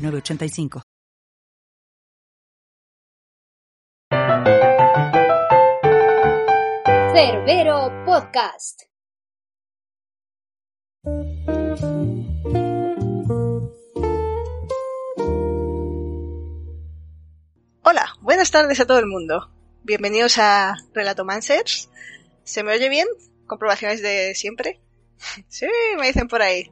906985. Cerbero Podcast. Hola, buenas tardes a todo el mundo. Bienvenidos a Relatomancers. ¿Se me oye bien? ¿Comprobaciones de siempre? sí, me dicen por ahí.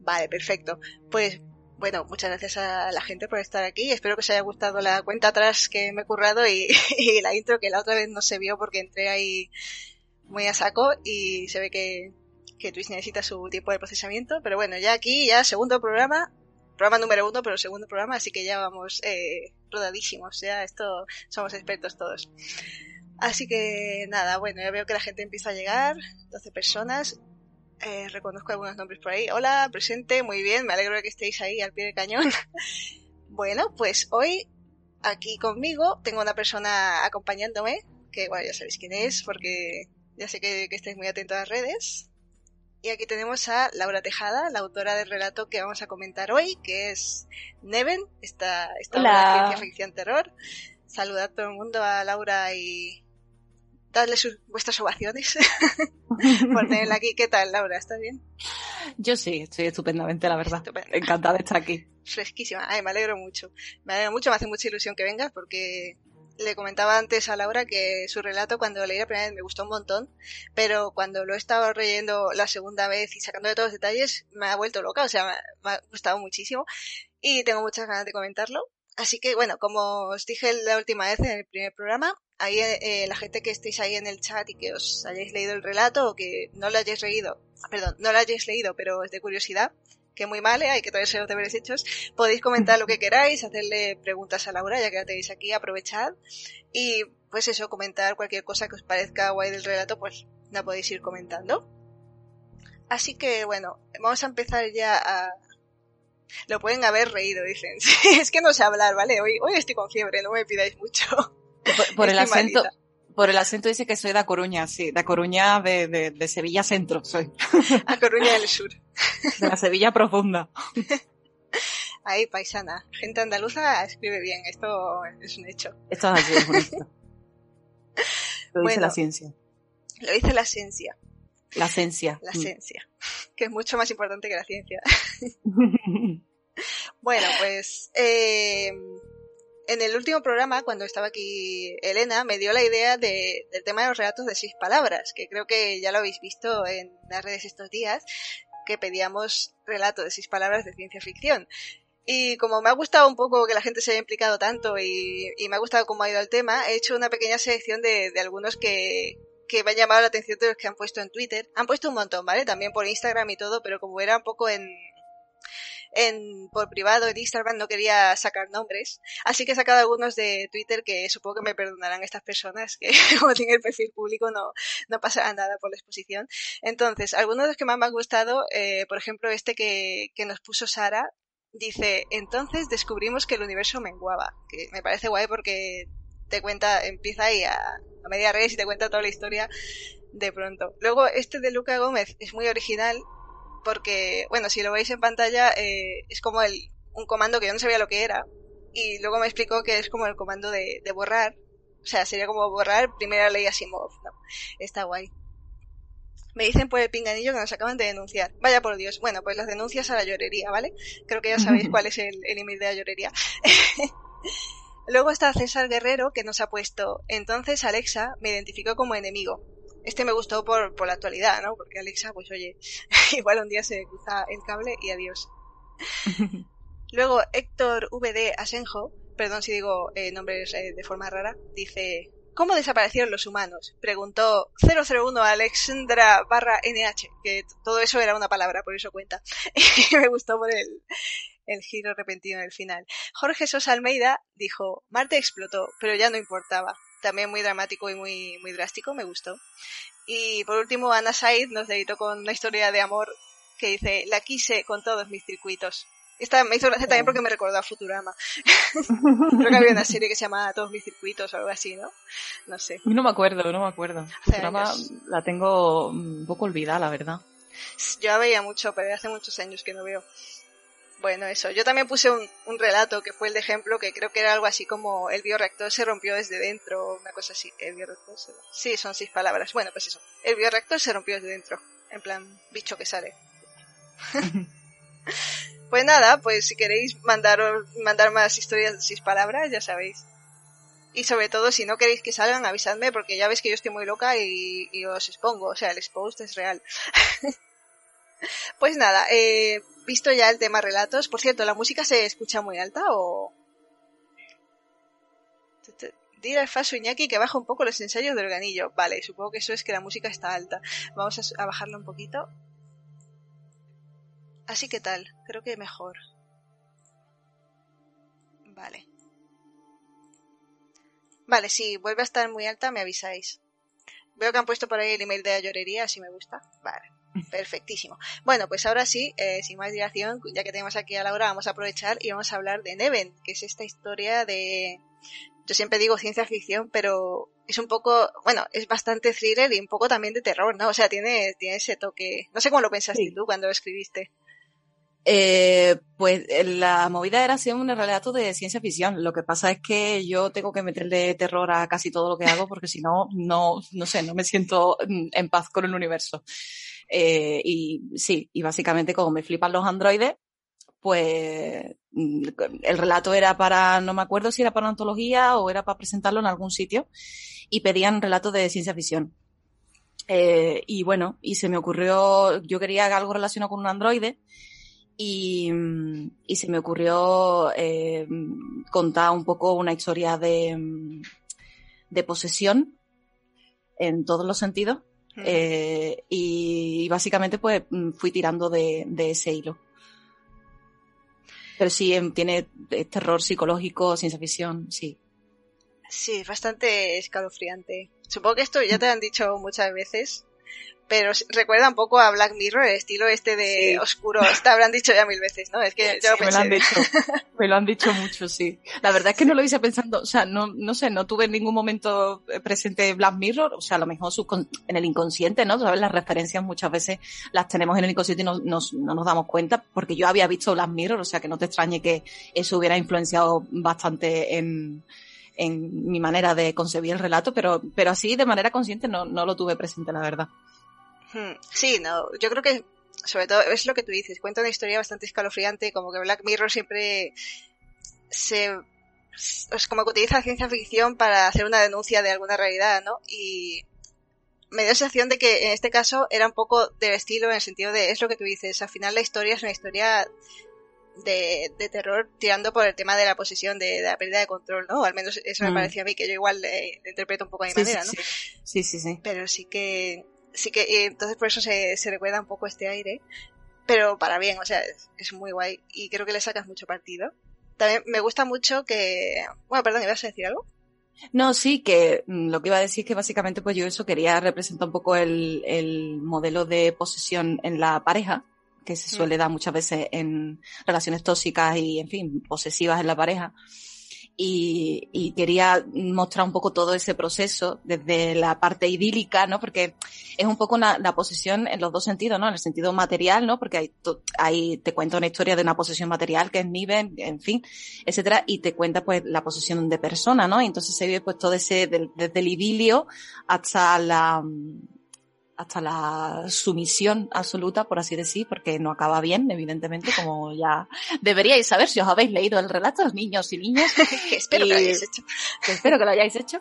Vale, perfecto. Pues bueno, muchas gracias a la gente por estar aquí. Espero que os haya gustado la cuenta atrás que me he currado y, la intro que la otra vez no se vio porque entré ahí muy a saco y se ve que, que Twitch necesita su tiempo de procesamiento. Pero bueno, ya aquí, ya segundo programa, programa número uno, pero segundo programa, así que ya vamos eh, rodadísimos. Ya esto somos expertos todos. Así que nada, bueno, ya veo que la gente empieza a llegar, 12 personas. Eh, reconozco algunos nombres por ahí. Hola, presente, muy bien, me alegro de que estéis ahí al pie del cañón. bueno, pues hoy aquí conmigo tengo una persona acompañándome, que bueno, ya sabéis quién es, porque ya sé que, que estáis muy atentos a las redes. Y aquí tenemos a Laura Tejada, la autora del relato que vamos a comentar hoy, que es Neven, esta, esta obra de ciencia ficción terror. Saludad a todo el mundo, a Laura y dadle sus, vuestras ovaciones por tenerla aquí. ¿Qué tal, Laura? ¿Estás bien? Yo sí, estoy estupendamente, la verdad. Estupendo. Encantada de estar aquí. Fresquísima. Ay, me alegro mucho. Me alegro mucho, me hace mucha ilusión que vengas porque le comentaba antes a Laura que su relato cuando leí la primera vez me gustó un montón, pero cuando lo he estado leyendo la segunda vez y sacando de todos los detalles me ha vuelto loca, o sea, me, me ha gustado muchísimo y tengo muchas ganas de comentarlo. Así que bueno, como os dije la última vez en el primer programa, ahí eh, la gente que estéis ahí en el chat y que os hayáis leído el relato o que no lo hayáis leído, perdón, no lo hayáis leído, pero es de curiosidad, que muy mal, ¿eh? hay que traerse los deberes hechos. Podéis comentar lo que queráis, hacerle preguntas a Laura, ya que la tenéis aquí, aprovechad. Y pues eso, comentar cualquier cosa que os parezca guay del relato, pues la podéis ir comentando. Así que bueno, vamos a empezar ya a... Lo pueden haber reído, dicen. es que no sé hablar, ¿vale? Hoy, hoy estoy con fiebre, no me pidáis mucho. Por, por el acento, malita. por el acento dice que soy de Coruña, sí, de Coruña de, de, de Sevilla Centro, soy. A Coruña del Sur. De la Sevilla profunda. Ahí, paisana. Gente andaluza escribe bien, esto es un hecho. Esto es así, es bonito. Lo dice la ciencia. Lo dice la ciencia, La ciencia. la Mm. ciencia, que es mucho más importante que la ciencia. Bueno, pues eh, en el último programa, cuando estaba aquí Elena, me dio la idea de- del tema de los relatos de seis palabras, que creo que ya lo habéis visto en las redes estos días, que pedíamos relatos de seis palabras de ciencia ficción. Y como me ha gustado un poco que la gente se haya implicado tanto y, y me ha gustado cómo ha ido el tema, he hecho una pequeña selección de, de algunos que, que me han llamado la atención de los que han puesto en Twitter. Han puesto un montón, ¿vale? También por Instagram y todo, pero como era un poco en, en por privado en Instagram no quería sacar nombres, así que he sacado algunos de Twitter que supongo que me perdonarán estas personas que como tienen el perfil público no, no pasará nada por la exposición. Entonces, algunos de los que más me han gustado, eh, por ejemplo este que, que nos puso Sara, dice, entonces descubrimos que el universo menguaba, que me parece guay porque te cuenta, empieza ahí a, a media res y te cuenta toda la historia de pronto. Luego, este de Luca Gómez es muy original porque, bueno, si lo veis en pantalla, eh, es como el, un comando que yo no sabía lo que era. Y luego me explicó que es como el comando de, de borrar. O sea, sería como borrar primera ley Asimov. ¿no? Está guay. Me dicen por el pinganillo que nos acaban de denunciar. Vaya por Dios. Bueno, pues las denuncias a la llorería, ¿vale? Creo que ya sabéis cuál es el el email de la llorería. Luego está César Guerrero que nos ha puesto, entonces Alexa me identificó como enemigo. Este me gustó por, por la actualidad, ¿no? Porque Alexa, pues oye, igual un día se cruza el cable y adiós. Luego Héctor VD Asenjo, perdón si digo eh, nombres eh, de forma rara, dice, ¿cómo desaparecieron los humanos? Preguntó 001 Alexandra barra NH, que todo eso era una palabra, por eso cuenta. Y me gustó por el, el giro repentino del final. Jorge Sosa Almeida dijo, Marte explotó, pero ya no importaba. También muy dramático y muy, muy drástico, me gustó. Y por último, Ana Said nos dedicó con una historia de amor que dice, la quise con todos mis circuitos. Esta me hizo gracia también porque me recordó a Futurama. Creo que había una serie que se llamaba Todos mis circuitos o algo así, ¿no? No sé. No me acuerdo, no me acuerdo. Futurama la tengo un poco olvidada, la verdad. Yo la veía mucho, pero hace muchos años que no veo. Bueno, eso. Yo también puse un, un, relato que fue el de ejemplo, que creo que era algo así como el bioreactor se rompió desde dentro, una cosa así. El bioreactor se... Sí, son seis palabras. Bueno, pues eso. El bioreactor se rompió desde dentro. En plan, bicho que sale. pues nada, pues si queréis mandar, mandar más historias de seis palabras, ya sabéis. Y sobre todo, si no queréis que salgan, avisadme, porque ya veis que yo estoy muy loca y, y os expongo. O sea, el expost es real. pues nada, eh, visto ya el tema relatos. Por cierto, ¿la música se escucha muy alta o...? Dile al Faso Iñaki que baja un poco los ensayos del organillo. Vale, supongo que eso es que la música está alta. Vamos a, a un poquito. Así que tal, creo que mejor. Vale. Vale, si vuelve a estar muy alta me avisáis. Veo que han puesto por ahí el email de la llorería, si me gusta. Vale, perfectísimo. Bueno, pues ahora sí, eh, sin más dilación, ya que tenemos aquí a Laura, vamos a aprovechar y vamos a hablar de Neven, que es esta historia de... Yo siempre digo ciencia ficción, pero es un poco, bueno, es bastante thriller y un poco también de terror, ¿no? O sea, tiene, tiene ese toque. No sé cómo lo pensaste sí. tú cuando lo escribiste. Eh, pues la movida era ser un relato de ciencia ficción. Lo que pasa es que yo tengo que meterle terror a casi todo lo que hago porque si no, no, no sé, no me siento en paz con el universo. Eh, y sí, y básicamente como me flipan los androides, pues el relato era para, no me acuerdo si era para una antología o era para presentarlo en algún sitio y pedían relatos de ciencia ficción. Eh, y bueno, y se me ocurrió, yo quería algo relacionado con un androide y, y se me ocurrió eh, contar un poco una historia de, de posesión en todos los sentidos. Uh -huh. eh, y, y, básicamente pues fui tirando de, de, ese hilo. Pero sí, tiene terror psicológico, ciencia ficción, sí. Sí, bastante escalofriante. Supongo que esto ya te han dicho muchas veces, pero recuerda un poco a Black Mirror, el estilo este de sí. oscuro. Te habrán dicho ya mil veces, ¿no? Es que yo sí, me lo han dicho. me lo han dicho mucho, sí. La verdad es que no lo hice pensando, o sea, no, no sé, no tuve en ningún momento presente Black Mirror, o sea, a lo mejor en el inconsciente, ¿no? Sabes, las referencias muchas veces las tenemos en el inconsciente y no, no, no nos damos cuenta, porque yo había visto Black Mirror, o sea, que no te extrañe que eso hubiera influenciado bastante en, en mi manera de concebir el relato, pero, pero así de manera consciente no, no lo tuve presente, la verdad. Hmm. Sí, no, yo creo que sobre todo es lo que tú dices, cuenta una historia bastante escalofriante, como que Black Mirror siempre se es como que utiliza ciencia ficción para hacer una denuncia de alguna realidad, ¿no? Y me dio la sensación de que en este caso era un poco del estilo en el sentido de es lo que tú dices, al final la historia es una historia de, de terror tirando por el tema de la posesión, de, de la pérdida de control, ¿no? O al menos eso mm. me parecía a mí, que yo igual eh, interpreto un poco a mi sí, manera, sí, ¿no? Sí, sí, sí. Pero sí que sí que y entonces por eso se, se recuerda un poco este aire, pero para bien, o sea, es, es, muy guay y creo que le sacas mucho partido. También me gusta mucho que, bueno, perdón, ¿ibas a decir algo? No, sí, que lo que iba a decir es que básicamente pues yo eso quería representar un poco el, el modelo de posesión en la pareja, que se suele dar muchas veces en relaciones tóxicas y, en fin, posesivas en la pareja y, y, quería mostrar un poco todo ese proceso desde la parte idílica, ¿no? Porque es un poco una, la posesión en los dos sentidos, ¿no? En el sentido material, ¿no? Porque hay, hay te cuenta una historia de una posesión material que es Niven, en fin, etcétera, y te cuenta pues la posesión de persona, ¿no? Y entonces se vive pues todo ese, desde el idilio hasta la, hasta la sumisión absoluta, por así decir, porque no acaba bien, evidentemente, como ya deberíais saber si os habéis leído el relato, niños y niñas. espero y, que lo hayáis hecho. Que espero que lo hayáis hecho.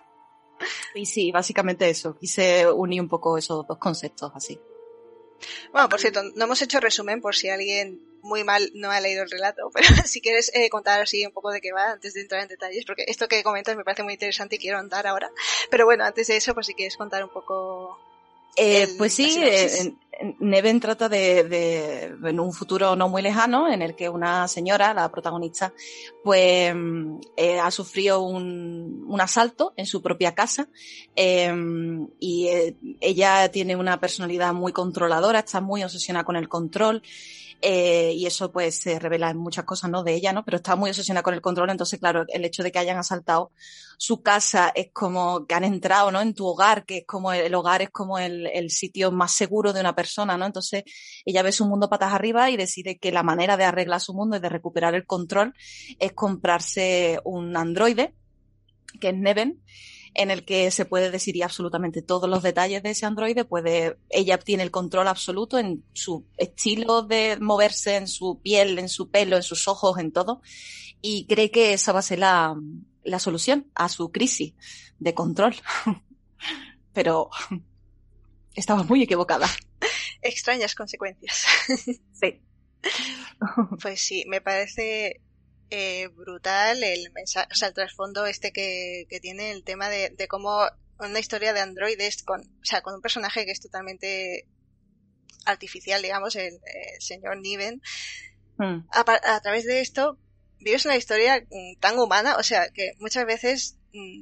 Y sí, básicamente eso. Quise unir un poco esos dos conceptos así. Bueno, por cierto, no hemos hecho resumen por si alguien muy mal no ha leído el relato, pero si quieres eh, contar así un poco de qué va antes de entrar en detalles, porque esto que comentas me parece muy interesante y quiero andar ahora. Pero bueno, antes de eso, pues si quieres contar un poco Eh, pues sí, eh, Neven trata de, un futuro no muy lejano en el que una señora, la protagonista, pues eh, ha sufrido un, asalto en su propia casa eh, y eh, ella tiene una personalidad muy controladora, está muy obsesionada con el control eh, y eso pues se revela en muchas cosas no de ella, ¿no? Pero está muy obsesionada con el control, entonces claro, el hecho de que hayan asaltado su casa es como que han entrado, ¿no? En tu hogar, que es como el, hogar es como el sitio más seguro de una persona, Entonces ella ve su mundo patas arriba y decide que la manera de arreglar su mundo y de recuperar el control es comprarse un androide, que es Neven, en el que se puede decidir absolutamente todos los detalles de ese androide, puede, ella tiene el control absoluto en su estilo de moverse, en su piel, en su pelo, en sus ojos, en todo, y cree que esa va a ser la, la solución a su crisis de control. Pero estaba muy equivocada. Extrañas consecuencias. Sí. Pues sí, me parece eh, brutal el mensaje, o sea, el trasfondo este que, que tiene el tema de, de cómo una historia de androides con, o sea, con un personaje que es totalmente artificial, digamos, el, el señor Niven, Mm. a, a través de esto vives una historia mm, tan humana, o sea, que muchas veces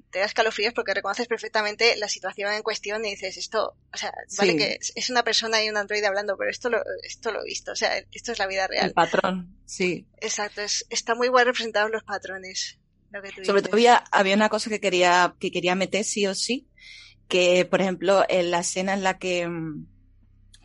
te das calofríos porque reconoces perfectamente la situación en cuestión y dices, esto, o sea, vale Sí. que es- una persona y un androide hablando, pero esto lo, esto lo he visto, o sea, esto es la vida real. El patrón, sí. Exacto, es, está muy bien representados los patrones. Lo que tú Sobre todo había, había una cosa que quería, que quería meter sí o sí, que por ejemplo en la escena en la que mm,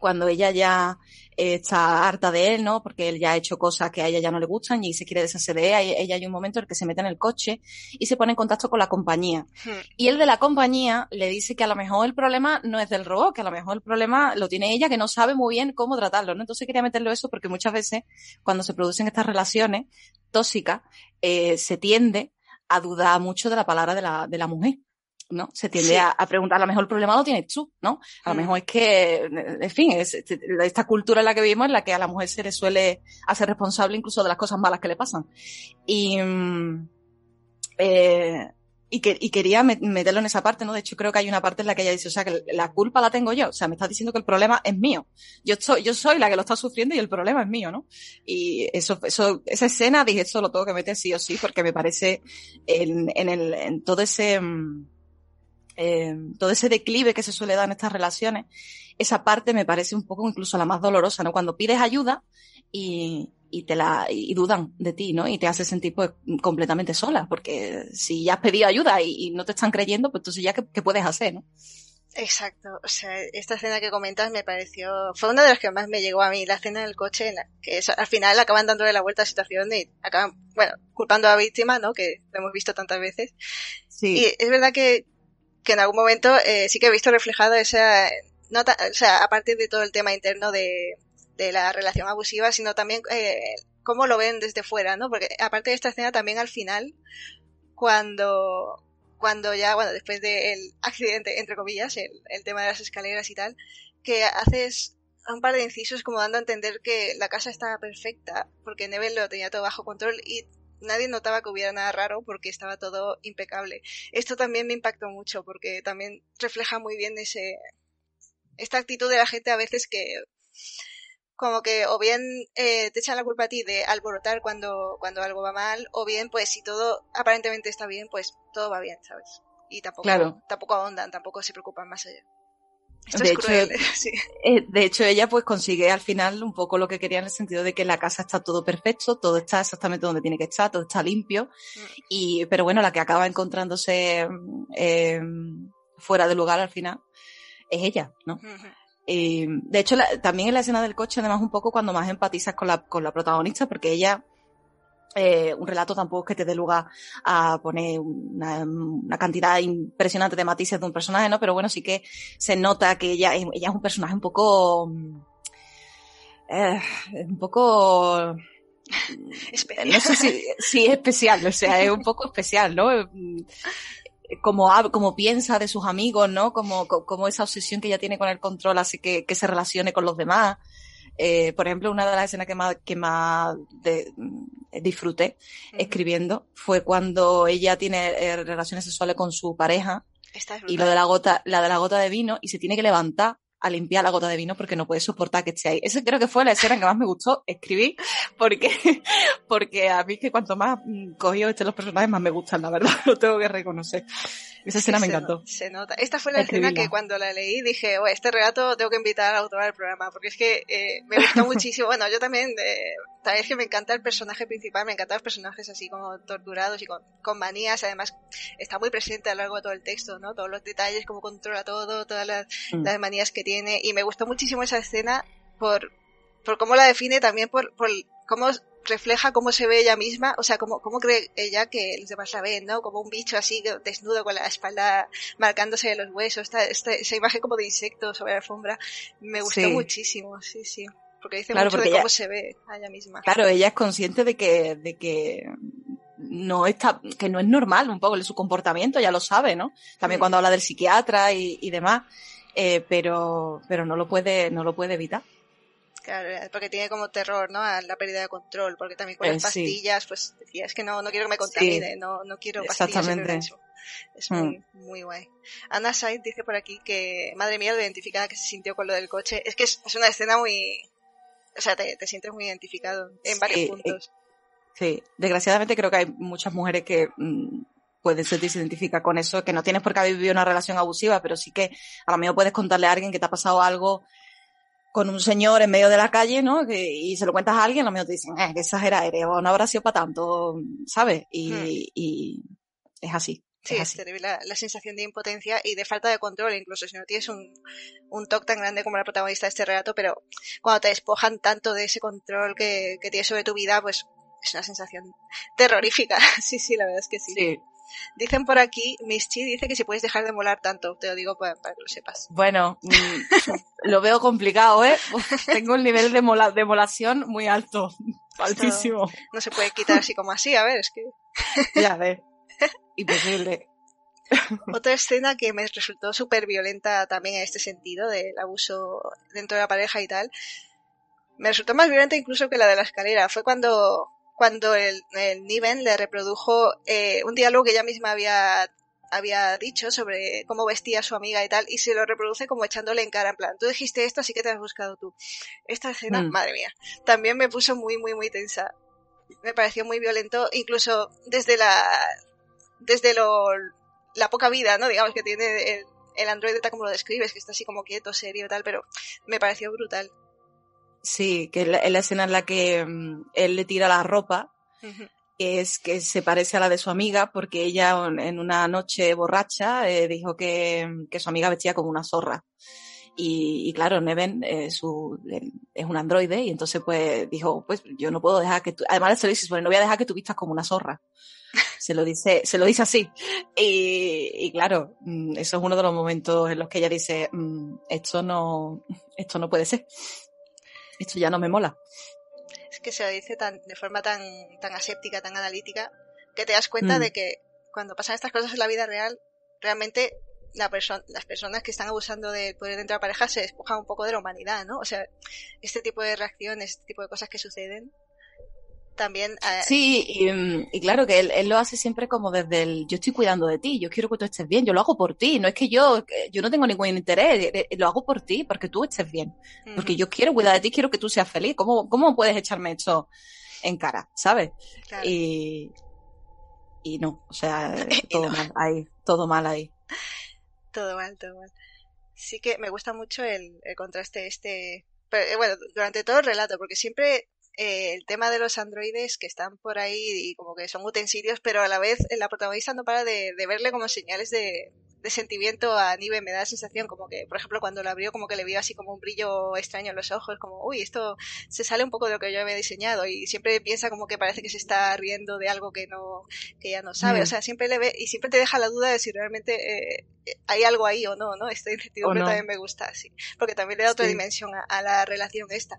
cuando ella ya eh, está harta de él, ¿no? Porque él ya ha hecho cosas que a ella ya no le gustan y se quiere deshacer de ella, y ella hay un momento en el que se mete en el coche y se pone en contacto con la compañía. Hmm, Y el de la compañía le dice que a lo mejor el problema no es del robot, que a lo mejor el problema lo tiene ella, que no sabe muy bien cómo tratarlo, ¿no? Entonces quería meterlo eso porque muchas veces cuando se producen estas relaciones tóxicas, eh, se tiende a dudar mucho de la palabra de la, de la mujer. ¿No? Se tiende Sí. a, a preguntar, a lo mejor el problema lo tienes tú, ¿no? A lo Mm. mejor es que, en fin, es, esta cultura en la que vivimos en la que a la mujer se le suele hacer responsable incluso de las cosas malas que le pasan. Y, mm, eh, y, que, y quería met- meterlo en esa parte, ¿no? De hecho, creo que hay una parte en la que ella dice, o sea, que la culpa la tengo yo. O sea, me estás diciendo que el problema es mío. Yo estoy, yo soy la que lo está sufriendo y el problema es mío, ¿no? Y eso, eso, esa escena, dije, eso lo tengo que meter sí o sí, porque me parece en, en el, en todo ese, mm, eh, todo ese declive que se suele dar en estas relaciones, esa parte me parece un poco incluso la más dolorosa, ¿no? Cuando pides ayuda y, y te la, y dudan de ti, ¿no? Y te hace sentir pues completamente sola, porque si ya has pedido ayuda y, y no te están creyendo, pues entonces ya qué, qué puedes hacer, ¿no? Exacto, o sea, esta escena que comentas me pareció, fue una de las que más me llegó a mí, la escena del coche, en la que es- al final acaban dándole la vuelta a la situación y acaban, bueno, culpando a la víctima, ¿no? Que lo hemos visto tantas veces. Sí. Y es verdad que, que en algún momento eh, sí que he visto reflejado esa, no ta- o sea, aparte de todo el tema interno de, de la relación abusiva, sino también eh, cómo lo ven desde fuera, ¿no? Porque aparte de esta escena también al final, cuando, cuando ya, bueno, después del accidente, entre comillas, el, el tema de las escaleras y tal, que haces un par de incisos como dando a entender que la casa estaba perfecta, porque Neville lo tenía todo bajo control y nadie notaba que hubiera nada raro porque estaba todo impecable. Esto también me impactó mucho porque también refleja muy bien ese esta actitud de la gente a veces que como que o bien eh, te echan la culpa a ti de alborotar cuando cuando algo va mal o bien pues si todo aparentemente está bien pues todo va bien, ¿sabes? Y tampoco Claro. tampoco ahondan, tampoco se preocupan más allá. Esto De es hecho, sí. Eh, de hecho, ella pues consigue al final un poco lo que quería en el sentido de que la casa está todo perfecto, todo está exactamente donde tiene que estar, todo está limpio. Y, pero bueno, la que acaba encontrándose eh, fuera de lugar al final es ella, ¿no? De hecho, la- también en la escena del coche, además, un poco cuando más empatizas con la, con la protagonista, porque ella, eh, un relato tampoco es que te dé lugar a poner una, una cantidad impresionante de matices de un personaje, ¿no? Pero bueno, sí que se nota que ella, es- ella es un personaje un poco, mm, eh, un poco, Especial. no sé si, si es especial, o sea, es un poco especial, ¿no? Mm, Como, como piensa de sus amigos, ¿no? Como, co- como esa obsesión que ella tiene con el control hace que, que se relacione con los demás. Eh, por ejemplo, una de las escenas que más, que más de- mm, disfruté escribiendo fue cuando ella tiene eh, relaciones sexuales con su pareja Esta es y lo de la gota, la de la gota de vino y se tiene que levantar a limpiar la gota de vino porque no puede soportar que esté ahí. Esa creo que fue la escena que más me gustó escribir porque, porque a mí que cuanto más mm, cogido estén los personajes más me gustan, la verdad, lo tengo que reconocer. Esa escena me encantó. se nota. Esta fue la escena que cuando la leí dije, este relato tengo que invitar al autor al programa porque es que eh, me gustó muchísimo. Bueno, yo también, eh, es que me encanta el personaje principal, me encantan los personajes así como torturados y con, con manías. Además, está muy presente a lo largo de todo el texto, ¿no? Todos los detalles, cómo controla todo, todas las, mm. las manías que tiene. Y me gustó muchísimo esa escena por, por cómo la define, también por, por cómo refleja cómo se ve ella misma, o sea, cómo, cómo cree ella que los demás la ven, ¿no? Como un bicho así, desnudo con la espalda marcándose de los huesos, esta, esa imagen como de insecto sobre la alfombra, me gustó muchísimo, sí, sí. Porque dice mucho de cómo se ve a ella misma. Claro, ella es consciente de que, de que no está, que no es normal un poco su comportamiento, ya lo sabe, ¿no? También mm. cuando habla del psiquiatra y, y demás, eh, pero, pero no lo puede, no lo puede evitar. Claro, porque tiene como terror, ¿no? A la pérdida de control, porque también con las eh, pastillas, pues decía, es que no, no quiero que me contamine, no, no quiero pastillas en el Es mm. muy, muy guay. Ana Said dice por aquí que, madre mía, lo identificada que se sintió con lo del coche. Es que es, una escena muy, o sea, te, te sientes muy identificado en varios eh, puntos. sí, desgraciadamente creo que hay muchas mujeres que mm, pueden sentirse identificadas con eso, que no tienes por qué haber vivido una relación abusiva, pero sí que a lo mejor puedes contarle a alguien que te ha pasado algo con un señor en medio de la calle, ¿no? y se lo cuentas a alguien, lo mismo te dicen, eh, que exagera eres, o no habrá sido para tanto, ¿sabes? Y, hmm. y es así. Sí, es, terrible la, sensación de impotencia y de falta de control, incluso si no tienes un, un toque tan grande como la protagonista de este relato, pero cuando te despojan tanto de ese control que, que tienes sobre tu vida, pues es una sensación terrorífica. sí, sí, la verdad es que sí. Sí, Dicen por aquí, Mischi dice que si puedes dejar de molar tanto, te lo digo para, que lo sepas. Bueno, mm, lo veo complicado, ¿eh? Tengo el nivel de, mola, de molación muy alto, altísimo. no se puede quitar así como así, a ver, es que... ya ves, imposible. Otra escena que me resultó súper violenta también en este sentido, del abuso dentro de la pareja y tal, me resultó más violenta incluso que la de la escalera. Fue cuando cuando el, el Niven le reprodujo eh, un diálogo que ella misma había había dicho sobre cómo vestía a su amiga y tal, y se lo reproduce como echándole en cara, en plan, tú dijiste esto, así que te has buscado tú. Esta escena, mm. madre mía, también me puso muy, muy, muy tensa. Me pareció muy violento, incluso desde la, desde lo, la poca vida, ¿no? Digamos que tiene el, el androide tal como lo describes, que está así como quieto, serio y tal, pero me pareció brutal. Sí, que es la, escena en la que mm, él le tira la ropa, es que se parece a la de su amiga, porque ella en una noche borracha eh, dijo que, que, su amiga vestía como una zorra. Y, y claro, Neven eh, su, es un androide y entonces pues dijo, pues yo no puedo dejar que tú, además se lo dice, no voy a dejar que tú vistas como una zorra. Se lo dice, se lo dice así. Y, y, claro, mm, eso es uno de los momentos en los que ella dice, mm, esto no, esto no puede ser esto ya no me mola. Es que se lo dice tan, de forma tan, tan aséptica, tan analítica, que te das cuenta mm. de que cuando pasan estas cosas en la vida real, realmente la las personas que están abusando del poder dentro de la pareja se despojan un poco de la humanidad, ¿no? O sea, este tipo de reacciones, este tipo de cosas que suceden, también. Eh, sí, y, claro que él, lo hace siempre como desde el yo estoy cuidando de ti, yo quiero que tú estés bien, yo lo hago por ti, no es que yo, yo no tengo ningún interés, eh, eh, lo hago por ti, porque tú estés bien, porque yo quiero cuidar de ti, quiero que tú seas feliz, ¿cómo, cómo puedes echarme esto en cara, sabes? Y, y no, o sea, todo mal ahí, todo mal ahí. Todo mal, todo mal. Sí que me gusta mucho el, el contraste este, pero, bueno, durante todo el relato, porque siempre eh, el tema de los androides que están por ahí y como que son utensilios, pero a la vez la protagonista no para de, verle como señales de, sentimiento a Nive. Me da la sensación como que, por ejemplo, cuando la abrió, como que le vio así como un brillo extraño en los ojos, como, uy, esto se sale un poco de lo que yo había diseñado y siempre piensa como que parece que se está riendo de algo que no, que ya no sabe. O mm. sea, siempre le ve y siempre te deja la duda de si realmente eh, hay algo ahí o no, ¿no? Este incertidumbre también me gusta, así. Porque también le da otra dimensión a la relación esta.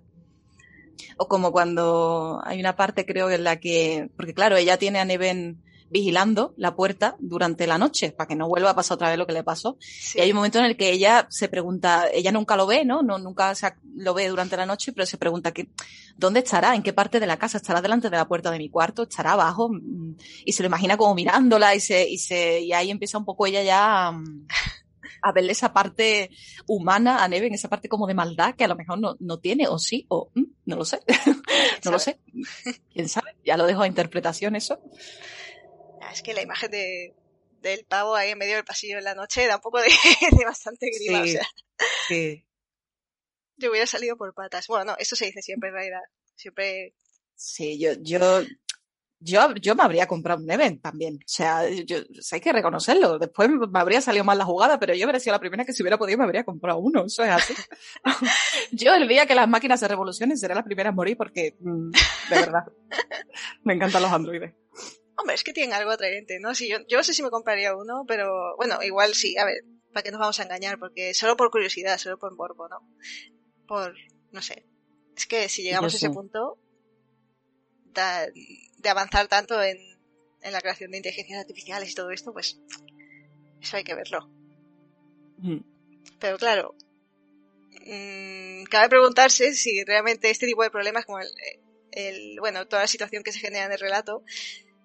O como cuando hay una parte, creo, en la que, porque claro, ella tiene a Neven vigilando la puerta durante la noche para que no vuelva a pasar otra vez lo que le pasó. Y hay un momento en el que ella se pregunta, ella nunca lo ve, ¿no? no nunca lo ve durante la noche, pero se pregunta que, ¿dónde estará? ¿En qué parte de la casa? ¿Estará delante de la puerta de mi cuarto? ¿Estará abajo? Y se lo imagina como mirándola y se, y se, y ahí empieza un poco ella ya a, verle esa parte humana a Neven, esa parte como de maldad que a lo mejor no, no tiene, o sí, o mm, no lo sé. no lo sé. ¿Quién sabe? Ya lo dejo a interpretación eso. Es que la imagen de, del pavo ahí en medio del pasillo en la noche da un poco de, bastante grima, o sea. Sí. Yo hubiera salido por patas. Bueno, no, eso se dice siempre en realidad. Siempre. Sí, yo, yo, yo, yo me habría comprado un event también. O sea, yo, hay que reconocerlo. Después me habría salido mal la jugada, pero yo habría sido la primera que si hubiera podido me habría comprado uno. Eso es así. yo el día que las máquinas se revolucionen seré la primera a morir porque, mm, de verdad, me encantan los androides. Hombre, es que tienen algo atrayente, ¿no? Si yo, yo no sé si me compraría uno, pero bueno, igual sí, a ver, ¿para qué nos vamos a engañar? Porque solo por curiosidad, solo por morbo, ¿no? Por, no sé. Es que si llegamos a ese punto de avanzar tanto en, en la creación de inteligencias artificiales y todo esto, pues eso hay que verlo. Mm. Pero claro, mmm, cabe preguntarse si realmente este tipo de problemas, como el, el, bueno, toda la situación que se genera en el relato,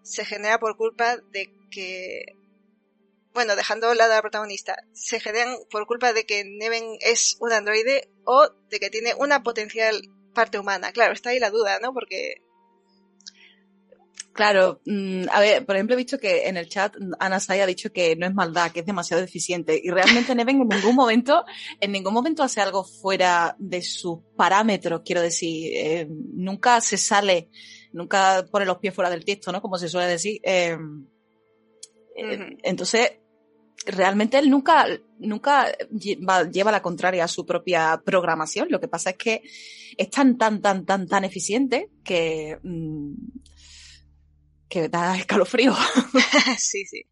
se genera por culpa de que, bueno, dejando la de la protagonista, se generan por culpa de que Neven es un androide o de que tiene una potencial parte humana. Claro, está ahí la duda, ¿no? Porque Claro, mm, a ver, por ejemplo, he visto que en el chat Ana Sai ha dicho que no es maldad, que es demasiado deficiente. Y realmente Neven en ningún momento, en ningún momento hace algo fuera de sus parámetros, quiero decir. Eh, nunca se sale nunca pone los pies fuera del texto, ¿no? Como se suele decir. Eh, eh, entonces, realmente él nunca, nunca lleva, la contraria a su propia programación. Lo que pasa es que es tan, tan, tan, tan, tan eficiente que, mm, que da escalofrío. sí, sí.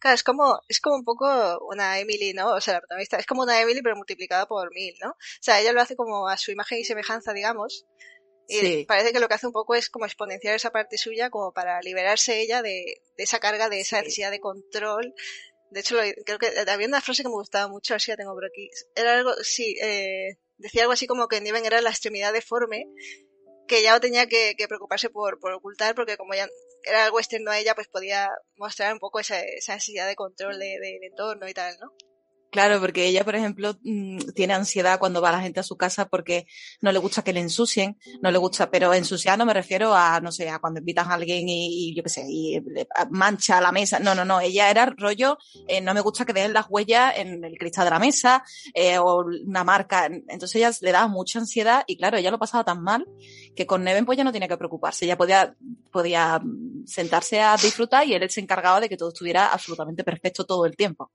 Claro, es como, es como un poco una Emily, ¿no? O sea, la protagonista es como una Emily pero multiplicada por mil, ¿no? O sea, ella lo hace como a su imagen y semejanza, digamos, y parece que lo que hace un poco es como exponenciar esa parte suya como para liberarse ella de, esa carga, de esa necesidad de control. De hecho, creo que había una frase que me gustaba mucho, a ver si la tengo por aquí. Era algo, sí, eh, decía algo así como que Niven era la extremidad deforme, que ya no tenía que, preocuparse por, ocultar, porque como ya era algo externo a ella, pues podía mostrar un poco esa, esa necesidad de control del de, entorno y tal, ¿no? Claro, porque ella, por ejemplo, mm, tiene ansiedad cuando va la gente a su casa porque no le gusta que le ensucien, no le gusta, pero ensuciar no me refiero a, no sé, a cuando invitas a alguien y, yo qué sé, y mancha la mesa. No, no, no, ella era rollo, eh, no me gusta que dejen las huellas en el cristal de la mesa eh, o una marca. Entonces ella le daba mucha ansiedad y claro, ella lo pasaba tan mal que con Neven pues ya no tenía que preocuparse. Ella podía, podía sentarse a disfrutar y él se encargaba de que todo estuviera absolutamente perfecto todo el tiempo.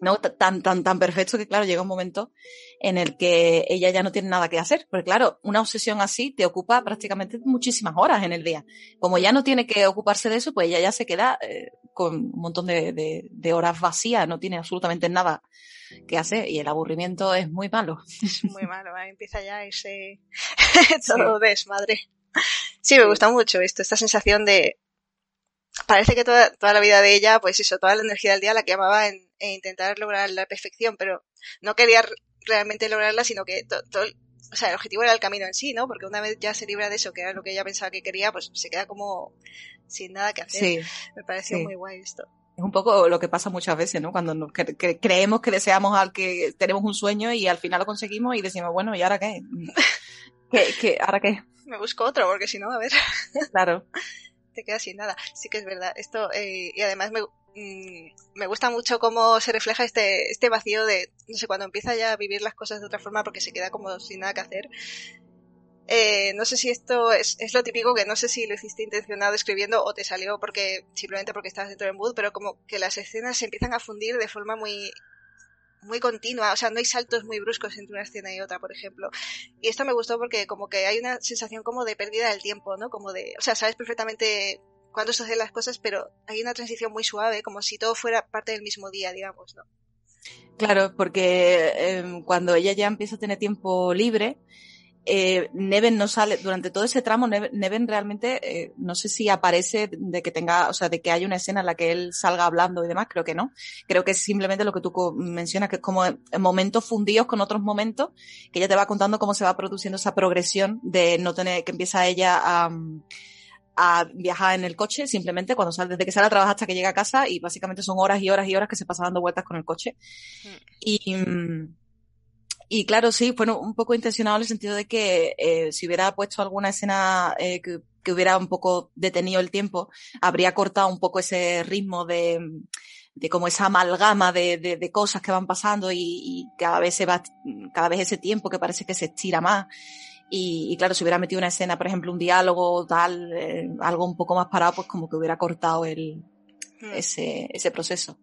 ¿No? Tan, tan, tan perfecto que, claro, llega un momento en el que ella ya no tiene nada que hacer. Porque, claro, una obsesión así te ocupa prácticamente muchísimas horas en el día. Como ya no tiene que ocuparse de eso, pues ella ya se queda eh, con un montón de, de, horas vacías, no tiene absolutamente nada que hacer y el aburrimiento es muy malo. Es muy malo, empieza ya ese todo desmadre. Sí, me gusta mucho esto, esta sensación de parece que toda, toda la vida de ella, pues eso, toda la energía del día la quemaba en, en intentar lograr la perfección, pero no quería realmente lograrla, sino que todo, o sea, el objetivo era el camino en sí, ¿no? Porque una vez ya se libra de eso, que era lo que ella pensaba que quería, pues se queda como sin nada que hacer. Sí, Me pareció muy guay esto. Es un poco lo que pasa muchas veces, ¿no? Cuando nos, creemos que deseamos al que tenemos un sueño y al final lo conseguimos y decimos, bueno, ¿y ahora qué? ¿Qué, qué ahora qué? Me busco otro, porque si no, a ver. Claro. Te quedas sin nada. Sí que es verdad. Esto, eh, y además me, Mm, me gusta mucho cómo se refleja este, este vacío de, no sé, cuando empieza ya a vivir las cosas de otra forma porque se queda como sin nada que hacer. Eh, no sé si esto es, es, lo típico que no sé si lo hiciste intencionado escribiendo o te salió porque simplemente porque estabas dentro del mood, pero como que las escenas se empiezan a fundir de forma muy muy continua, o sea, no hay saltos muy bruscos entre una escena y otra, por ejemplo. Y esto me gustó porque como que hay una sensación como de pérdida del tiempo, ¿no? Como de, o sea, sabes perfectamente cuándo hacen las cosas, pero hay una transición muy suave, como si todo fuera parte del mismo día, digamos, ¿no? Claro, porque em, cuando ella ya empieza a tener tiempo libre, eh, Neven no sale, durante todo ese tramo, Neven, realmente, eh, no sé si aparece de que tenga, o sea, de que haya una escena en la que él salga hablando y demás, creo que no. Creo que es simplemente lo que tú mencionas, que es como momentos fundidos con otros momentos, que ella te va contando cómo se va produciendo esa progresión de no tener, que empieza ella a, a viajar en el coche, simplemente cuando sale, desde que sale a trabajar hasta que llega a casa, y básicamente son horas y horas y horas que se pasa dando vueltas con el coche. Mm. Y, y claro, sí, fue un poco intencionado en el sentido de que eh, si hubiera puesto alguna escena eh, que, que, hubiera un poco detenido el tiempo, habría cortado un poco ese ritmo de, de como esa amalgama de, de, de cosas que van pasando y, y, cada vez se va, cada vez ese tiempo que parece que se estira más. Y, y claro, si hubiera metido una escena, por ejemplo, un diálogo, tal, eh, algo un poco más parado, pues como que hubiera cortado el, Mm. ese, ese proceso.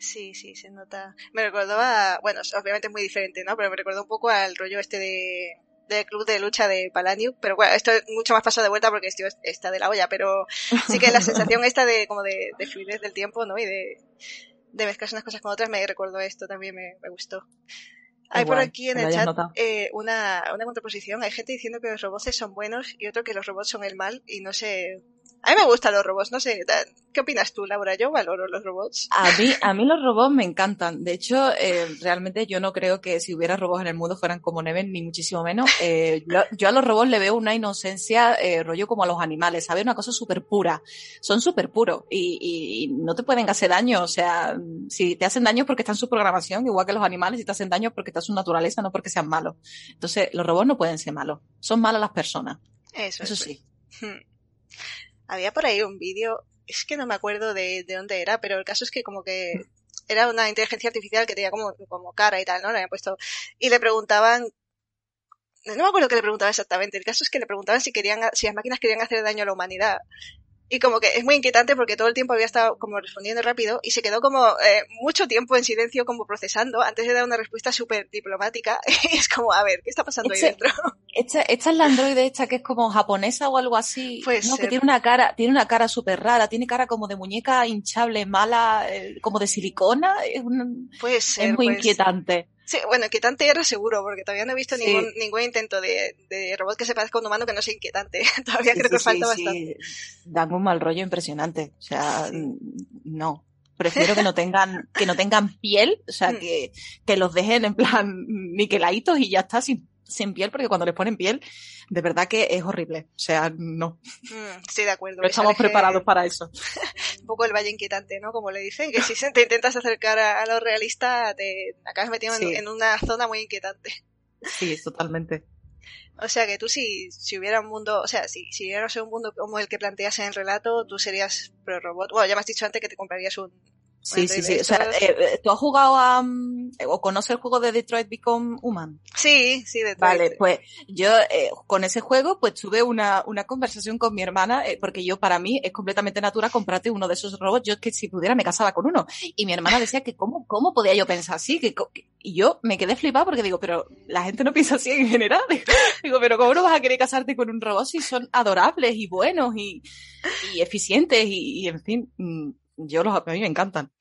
Sí, sí, se nota. Me recordaba, bueno, obviamente es muy diferente, ¿no? Pero me recordó un poco al rollo este de del club de lucha de Palaniuk, pero bueno, esto es mucho más paso de vuelta porque esto está de la olla, pero sí que la sensación esta de como de, de fluidez del tiempo, ¿no? Y de, de mezclarse unas cosas con otras, me recordó esto, también me, me gustó. Hay por aquí en el chat eh, una, una contraposición. Hay gente diciendo que los robots son buenos y otro que los robots son el mal y no sé, a mí me gustan los robots, no sé, ¿qué opinas tú, Laura? Yo valoro los robots. A mí, a mí los robots me encantan. De hecho, eh, realmente yo no creo que si hubiera robots en el mundo fueran como Neven, ni muchísimo menos. Eh, yo, yo, a los robots le veo una inocencia, eh, rollo como a los animales, ¿sabes? Una cosa súper pura. Son súper puros y, y, y, no te pueden hacer daño. O sea, si te hacen daño es porque están en su programación, igual que los animales, si te hacen daño es porque está en su naturaleza, no porque sean malos. Entonces, los robots no pueden ser malos. Son malas las personas. Eso, Eso es. sí. Había por ahí un vídeo, es que no me acuerdo de, de, dónde era, pero el caso es que como que era una inteligencia artificial que tenía como, como cara y tal, ¿no? Le habían puesto, y le preguntaban, no me acuerdo qué le preguntaba exactamente, el caso es que le preguntaban si querían, si las máquinas querían hacer daño a la humanidad. Y como que es muy inquietante porque todo el tiempo había estado como respondiendo rápido y se quedó como eh, mucho tiempo en silencio como procesando antes de dar una respuesta súper diplomática. y es como, a ver, ¿qué está pasando este, ahí dentro? Esta, esta, es la androide esta que es como japonesa o algo así. Puede no, que tiene una cara, tiene una cara súper rara, tiene cara como de muñeca hinchable, mala, eh, como de silicona. Es, un, ser, es muy inquietante. Sí, bueno, inquietante era seguro, porque todavía no he visto sí. ningún, ningún intento de, de, robot que se parezca a un humano que no sea inquietante. todavía sí, creo que sí, falta bastante. Dan un mal rollo impresionante. O sea, no. Prefiero que no tengan, que no tengan piel, o sea, que, que los dejen en plan niqueladitos y ya está, sin, sin piel, porque cuando les ponen piel, de verdad que es horrible. O sea, no. Mm, estoy de acuerdo. No estamos preparados para eso. un poco el valle inquietante, ¿no? Como le dicen, que si te intentas acercar a, a lo realista, te acabas metido sí. en, en, una zona muy inquietante. Sí, totalmente. O sea que tú si, si hubiera un mundo, o sea, si, si hubiera un mundo como el que planteas en el relato, tú serías pro robot. Bueno, ya me has dicho antes que te comprarías un, Sí, sí, sí. O sea, eh, ¿tú has jugado a, um, o conoces el juego de Detroit Become Human? Sí, sí, Detroit. Vale, pues yo eh, con ese juego pues tuve una, una conversación con mi hermana, eh, porque yo para mí es completamente natural comprarte uno de esos robots. Yo es que si pudiera me casaba con uno. Y mi hermana decía que cómo, cómo podía yo pensar así, que, que y yo me quedé flipada porque digo, pero la gente no piensa así en general. digo, pero ¿cómo no vas a querer casarte con un robot si son adorables y buenos y, y eficientes y, y en fin, mm, yo los, a mí me encantan.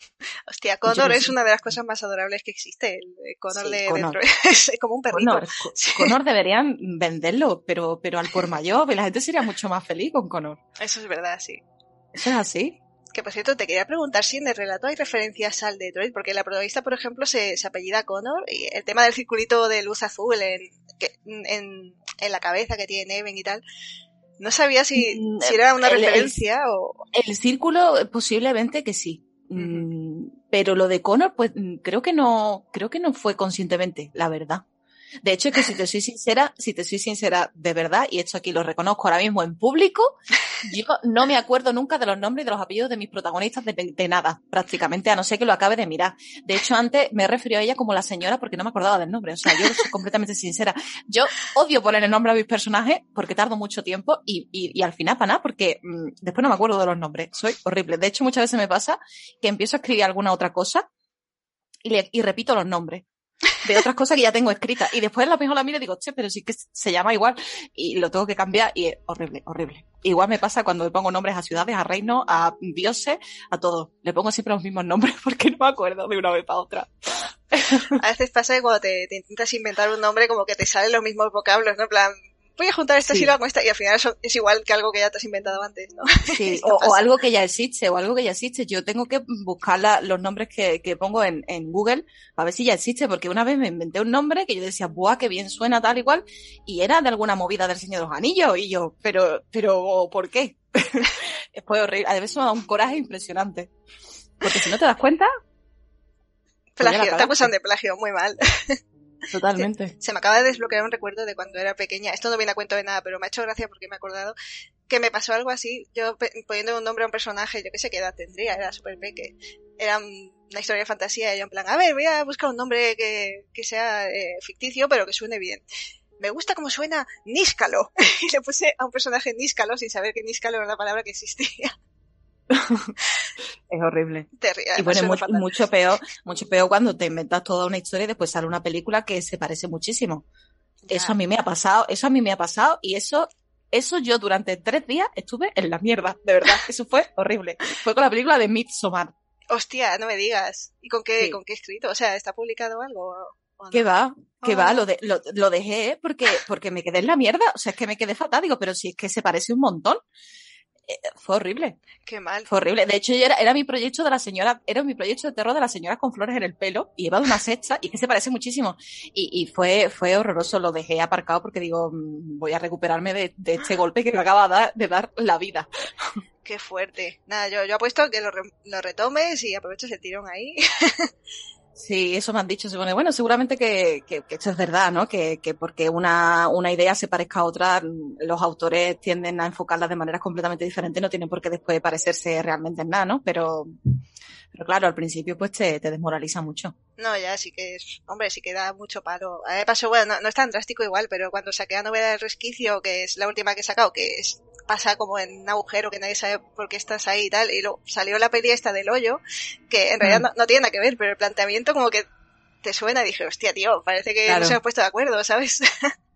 Hostia, Connor es una de las cosas más adorables que existe. El Connor sí, de Connor. dentro. es como un perrito. Connor, Connor deberían venderlo, pero, pero al por mayor, la gente sería mucho más feliz con Connor. Eso es verdad, sí. ¿Eso es así? Que por cierto, te quería preguntar si en el relato hay referencias al Detroit, porque la protagonista, por ejemplo, se, se apellida Connor y el tema del circulito de luz azul en, en, en la cabeza que tiene Neven y tal, no sabía si, si era una el, referencia el, o... El círculo, posiblemente que sí. Uh -huh. Pero lo de Connor, pues creo que no, creo que no fue conscientemente, la verdad. De hecho, es que si te soy sincera, si te soy sincera de verdad, y esto aquí lo reconozco ahora mismo en público, yo no me acuerdo nunca de los nombres y de los apellidos de mis protagonistas de, nada, prácticamente, a no ser que lo acabe de mirar. De hecho, antes me he referido a ella como la señora porque no me acordaba del nombre. O sea, yo soy completamente sincera. Yo odio poner el nombre a mis personajes porque tardo mucho tiempo y, al final para nada porque mmm, después no me acuerdo de los nombres. Soy horrible. De hecho, muchas veces me pasa que empiezo a escribir alguna otra cosa y repito los nombres de otras cosas que ya tengo escritas. Y después la mejor la miro y digo, che, pero sí que se llama igual. Y lo tengo que cambiar y es horrible, horrible. Igual me pasa cuando le pongo nombres a ciudades, a reinos, a dioses, a todo. Le pongo siempre los mismos nombres porque no me acuerdo de una vez para otra. A veces pasa que cuando te, te intentas inventar un nombre como que te salen los mismos vocablos, ¿no? Plan, voy a juntar esta Sí. sílaba con esta y al final eso es igual que algo que ya te has inventado antes, ¿no? Sí, o, algo que ya existe, o algo que ya existe. Yo tengo que buscar la- los nombres que, que pongo en, en Google para ver si ya existe, porque una vez me inventé un nombre que yo decía, ¡buah, qué bien suena tal y cual! Y era de alguna movida del Señor de los Anillos, y yo, pero, pero, ¿por qué? Fue horrible. A veces me da un coraje impresionante. Porque si no te das cuenta, Plagio, te acusan de plagio, muy mal. totalmente. Se me acaba de desbloquear un recuerdo de cuando era pequeña. Esto no viene a cuento de nada, pero me ha hecho gracia porque me he acordado que me pasó algo así. Yo poniendo un nombre a un personaje, yo qué sé qué edad tendría, era súper peque. Era una historia de fantasía y yo en plan, a ver, voy a buscar un nombre que, que sea eh, ficticio, pero que suene bien. Me gusta cómo suena Níscalo. y le puse a un personaje Níscalo sin saber que Níscalo era una palabra que existía. Es horrible. Te rías, Y bueno, mucho, mucho peor, mucho peor cuando te inventas toda una historia y después sale una película que se parece muchísimo. Ya. Eso a mí me ha pasado, eso a mí me ha pasado y eso, eso yo durante tres días estuve en la mierda, de verdad. Eso fue horrible. Fue con la película de Midsommar. Hostia, no me digas. ¿Y con qué, Sí. con qué escrito? O sea, ¿está publicado algo? no? ¿Qué va? ¿Qué Ah. va? Lo, de, lo, lo dejé porque, porque me quedé en la mierda. O sea, es que me quedé fatal. Digo, pero si es que se parece un montón. Eh, fue horrible. Qué mal. Fue horrible. De hecho, era, era mi proyecto de la señora, era mi proyecto de terror de las señoras con flores en el pelo, y de una sexta, y que se parece muchísimo. Y, y fue, fue horroroso, lo dejé aparcado porque digo, mm, voy a recuperarme de, de este golpe que me acaba de dar, de dar la vida. Qué fuerte. Nada, yo, yo apuesto que lo, re- lo retomes y aproveches el tirón ahí. Sí, eso me han dicho. Se pone, bueno, seguramente que, que, que esto es verdad, ¿no? Que, que porque una, una idea se parezca a otra, los autores tienden a enfocarlas de maneras completamente diferentes, no tienen por qué después parecerse realmente en nada, ¿no? Pero, pero claro, al principio pues te, te desmoraliza mucho. No, ya sí que es, hombre, sí que da mucho palo. A mí me pasó, bueno, no, no es tan drástico igual, pero cuando saqué la novela del resquicio, que es la última que he sacado, que es, pasa como en un agujero que nadie sabe por qué estás ahí y tal, y luego salió la peli esta del hoyo, que en realidad Mm. no, no tiene nada que ver, pero el planteamiento como que te suena, dije, hostia, tío, parece que Claro. no se han puesto de acuerdo, ¿sabes?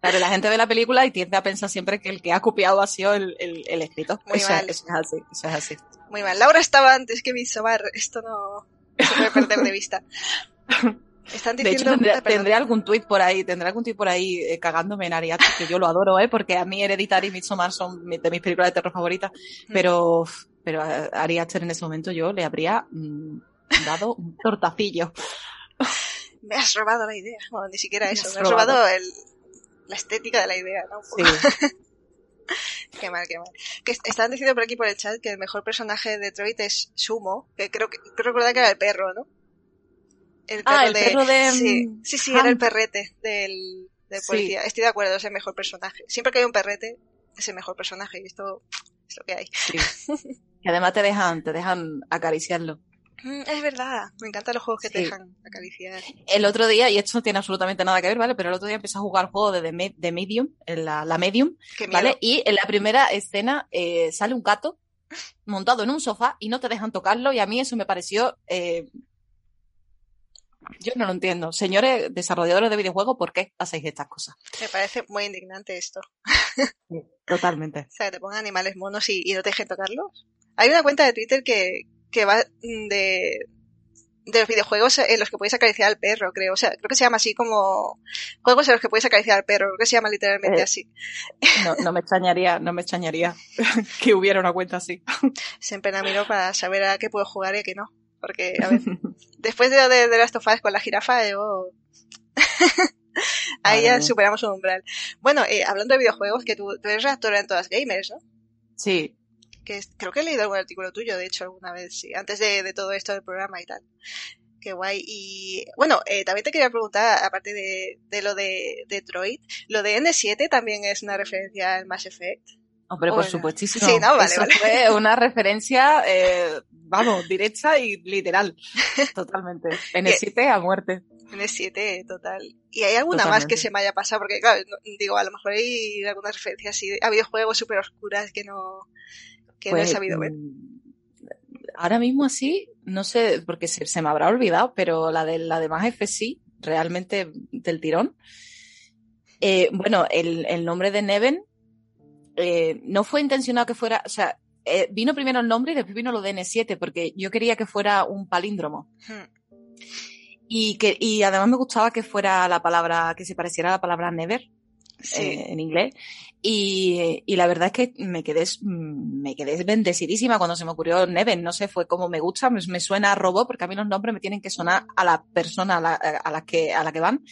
Claro, la gente ve la película y tiende a pensar siempre que el que ha copiado ha sido el, el, el escritor. Muy eso, mal. Eso es así, eso es así. Muy mal. Laura estaba antes que Midsommar, esto no se puede perder de vista. Están De hecho, tendré, algún tuit por ahí, tendré algún tuit por ahí eh, cagándome en Ariadne, que yo lo adoro, ¿eh? Porque a mí Hereditary y Midsommar son de mis películas de terror favoritas, Mm. pero, pero a Ari Aster en ese momento yo le habría mm, dado un tortacillo. Me has robado la idea. Bueno, ni siquiera Me eso. has Me has robado, robado. el, la estética de la idea, ¿no? Sí. Qué mal, qué mal. Que est- estaban diciendo por aquí por el chat que el mejor personaje de Detroit es Sumo, que creo que creo recordar que era el perro, ¿no? El Ah, el perro de, Sí, mm, sí, sí, era el perrete del, del Sí. policía. Estoy de acuerdo, es el mejor personaje. Siempre que hay un perrete, es el mejor personaje y esto es lo que hay. Sí. Y además te dejan, te dejan acariciarlo. Mm, es verdad, me encantan los juegos que te dejan acariciar. El otro día, y esto no tiene absolutamente nada que ver, ¿vale? Pero el otro día empecé a jugar el juego de, The de Medium, en la, la Medium. ¿vale? Y en la primera escena eh, sale un gato montado en un sofá y no te dejan tocarlo y a mí eso me pareció... eh, yo no lo entiendo. Señores desarrolladores de videojuegos, ¿por qué hacéis estas cosas? Me parece muy indignante esto. Totalmente. O sea, que te pongan animales monos y, y no te dejen tocarlos. Hay una cuenta de Twitter que, que va de, de los videojuegos en los que puedes acariciar al perro, creo. O sea, creo que se llama así como juegos en los que puedes acariciar al perro. Creo que se llama literalmente Eh. así. No, no me extrañaría, no me extrañaría que hubiera una cuenta así. Siempre la miro para saber a qué puedo jugar y a qué no. Porque, a ver, después de, de, de Last of Us con la jirafa, yo... Ahí ya superamos un umbral. Bueno, eh, hablando de videojuegos, que tú, tú eres redactora en todas gamers, ¿no? Sí, que es- creo que he leído algún artículo tuyo, de hecho, alguna vez, sí, antes de, de todo esto del programa y tal. Qué guay. Y bueno, eh, también te quería preguntar, aparte de, de lo de Detroit, lo de N7 también es una referencia al Mass Effect. hombre, por Bueno. supuestísimo. Sí, no, vale, Eso vale. fue una referencia, eh, vamos, directa y literal. Totalmente. N7 a muerte. N7, total. ¿Y hay alguna más que Totalmente. se me haya pasado? Porque, claro, digo, a lo mejor hay algunas referencias así a videojuegos súper oscuras que no, que no he Pues, sabido ver. mm, Ahora mismo así, no sé, porque se, se me habrá olvidado, pero la de la de más F sí, realmente del tirón. Eh, bueno, el, el nombre de Neven eh, no fue intencionado que fuera, o sea, eh, vino primero el nombre y después vino lo de N7, porque yo quería que fuera un palíndromo. Hmm. Y que, y además me gustaba que fuera la palabra, que se pareciera a la palabra never. en inglés. Y, y, la verdad es que me quedé, me quedé bendecidísima cuando se me ocurrió Neven. No sé, fue como me gusta, me, me suena a robot, porque a mí los nombres me tienen que sonar a la persona a la, a la que, a la que van.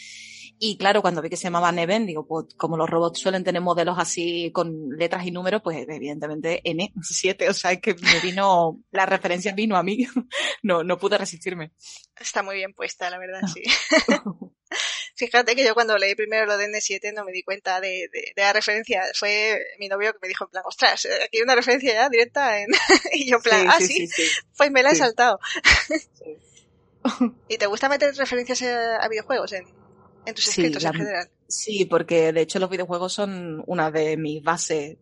Y claro, cuando vi que se llamaba Neven, digo, pues como los robots suelen tener modelos así con letras y números, pues evidentemente N7, o sea, es que me vino, la referencia vino a mí, no, no pude resistirme. Está muy bien puesta, la verdad, sí. Fíjate que yo cuando leí primero lo de N7 no me di cuenta de, de, de, la referencia. Fue mi novio que me dijo en plan, ostras, aquí hay una referencia ya directa en... y yo en plan, sí, ah, sí, sí, pues me la he saltado. ¿Y te gusta meter referencias a, a videojuegos en, en tus escritos la, en general? Sí, porque de hecho los videojuegos son una de mis bases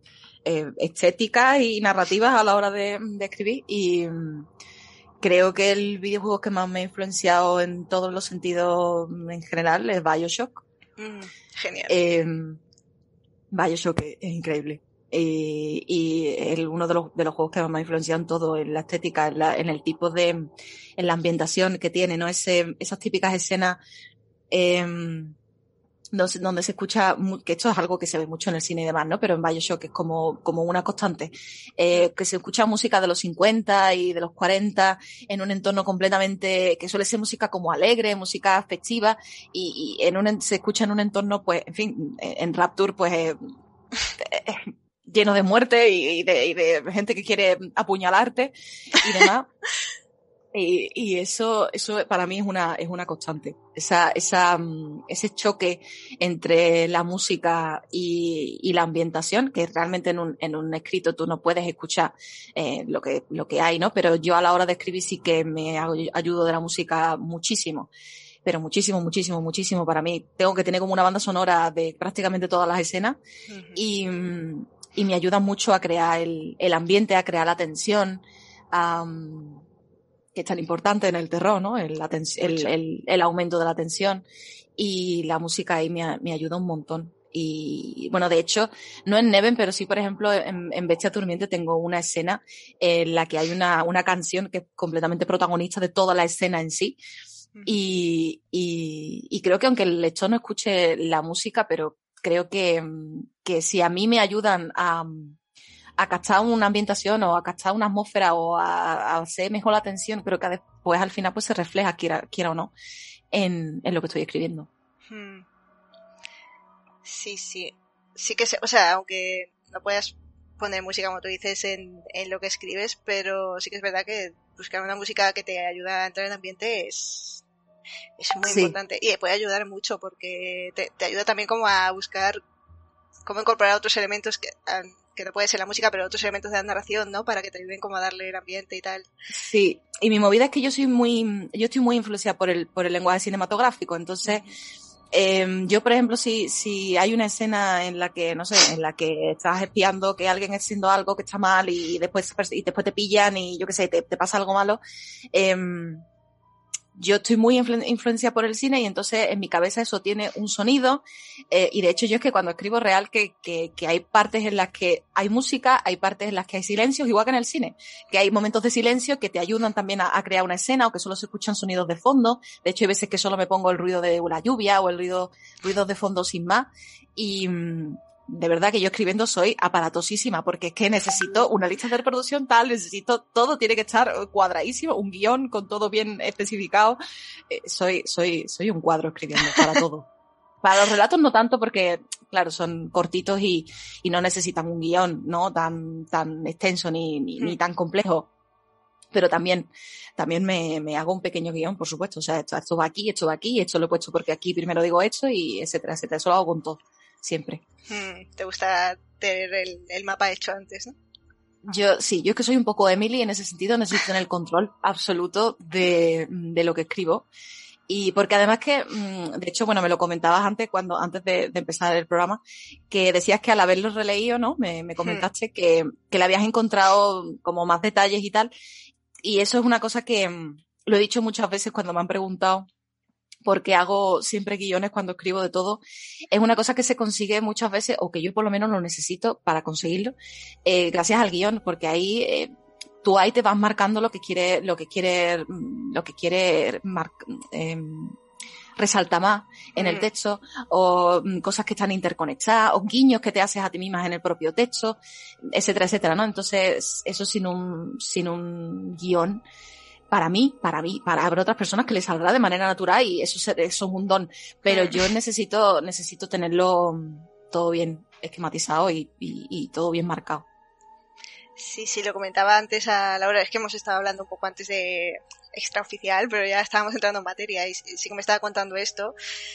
eh, estéticas y narrativas a la hora de, de escribir y creo que el videojuego que más me ha influenciado en todos los sentidos en general es Bioshock. Mm, genial. Eh, Bioshock es, es increíble. Y, y uno de los, de los juegos que más me ha influenciado en todo, en la estética, en, la, en el tipo de, en la ambientación que tiene, ¿no? Ese, esas típicas escenas eh, donde se escucha, que esto es algo que se ve mucho en el cine y demás, ¿no? Pero en Bioshock es como, como una constante, eh, que se escucha música de los 50 y de los 40 en un entorno completamente, que suele ser música como alegre, música festiva, y, y en un, se escucha en un entorno, pues, en fin, en Rapture, pues, eh, lleno de muerte y, y, de, y de gente que quiere apuñalarte y demás. Y, y, eso, eso para mí es una, es una constante. Esa, esa, mm, ese choque entre la música y, y, la ambientación, que realmente en un, en un escrito tú no puedes escuchar eh, lo, que, lo que hay, ¿no? Pero yo a la hora de escribir sí que me ayudo de la música muchísimo. Pero muchísimo, muchísimo, muchísimo para mí. Tengo que tener como una banda sonora de prácticamente todas las escenas uh -huh. y, y me ayuda mucho a crear el, el ambiente, a crear la tensión. Um, que es tan importante en el terror, ¿no? El, el, el, el, aumento de la tensión y la música ahí me, me, ayuda un montón. Y bueno, de hecho, no en Neven, pero sí, por ejemplo, en, en Bestia Durmiente tengo una escena en la que hay una, una canción que es completamente protagonista de toda la escena en sí. Y, y, y creo que aunque el lector no escuche la música, pero creo que, que si a mí me ayudan a, a captar una ambientación o a captar una atmósfera o a, a hacer mejor la atención, pero que después al final pues se refleja, quiera, quiera o no, en, en lo que estoy escribiendo. Hmm. Sí, sí. Sí que se, o sea, aunque no puedas poner música como tú dices en, en lo que escribes, pero sí que es verdad que buscar una música que te ayuda a entrar en el ambiente es, es muy sí. importante y puede ayudar mucho porque te, te, ayuda también como a buscar cómo incorporar otros elementos que, que no puede ser la música, pero otros elementos de la narración, ¿no? Para que te ayuden como a darle el ambiente y tal. Sí, y mi movida es que yo soy muy, yo estoy muy influenciada por el, por el lenguaje cinematográfico, entonces, eh, yo, por ejemplo, si, si hay una escena en la que, no sé, en la que estás espiando que alguien está haciendo algo que está mal y después, y después te pillan y yo qué sé, te, te pasa algo malo, eh, yo estoy muy influ influenciada por el cine y entonces en mi cabeza eso tiene un sonido eh, y de hecho yo es que cuando escribo real que, que, hay partes en las que hay música, hay partes en las que hay silencios, igual que en el cine, que hay momentos de silencio que te ayudan también a, crear una escena o que solo se escuchan sonidos de fondo, de hecho hay veces que solo me pongo el ruido de la lluvia o el ruido, ruidos de fondo sin más. Y, de verdad que yo escribiendo soy aparatosísima porque es que necesito una lista de reproducción tal, necesito todo tiene que estar cuadradísimo, un guion con todo bien especificado. Eh, soy, soy, soy un cuadro escribiendo para todo. Para los relatos no tanto porque, claro, son cortitos y, y no necesitan un guion, ¿no? Tan, tan extenso ni, ni, ni tan complejo. Pero también, también me, me, hago un pequeño guion, por supuesto. O sea, esto, esto va aquí, esto va aquí, esto lo he puesto porque aquí primero digo esto y etcétera, etcétera. Eso lo hago con todo siempre. Hmm, te gusta tener el, el, mapa hecho antes, ¿no? Yo sí, yo es que soy un poco Emily en ese sentido, necesito tener el control absoluto de, de lo que escribo. Y porque además que, mm, de hecho, bueno, me lo comentabas antes, cuando, antes de, de empezar el programa, que decías que al haberlo releído, ¿no? Me, me comentaste hmm. que, que le habías encontrado como más detalles y tal. Y eso es una cosa que mm, lo he dicho muchas veces cuando me han preguntado porque hago siempre guiones cuando escribo de todo, es una cosa que se consigue muchas veces, o que yo por lo menos lo necesito para conseguirlo, eh, gracias al guion, porque ahí eh, tú ahí te vas marcando lo que quiere, lo que quiere, lo que quiere eh, resalta más en el texto, o mm, cosas que están interconectadas, o guiños que te haces a ti misma en el propio texto, etcétera, etcétera, ¿no? Entonces, eso sin un, sin un guion, para mí, para mí, para habrá otras personas que les saldrá de manera natural y eso, eso es un don. Pero yo necesito, necesito tenerlo todo bien esquematizado y, y, y todo bien marcado. Sí, sí, lo comentaba antes a Laura, es que hemos estado hablando un poco antes de extraoficial, pero ya estábamos entrando en materia y sí que me estaba contando esto.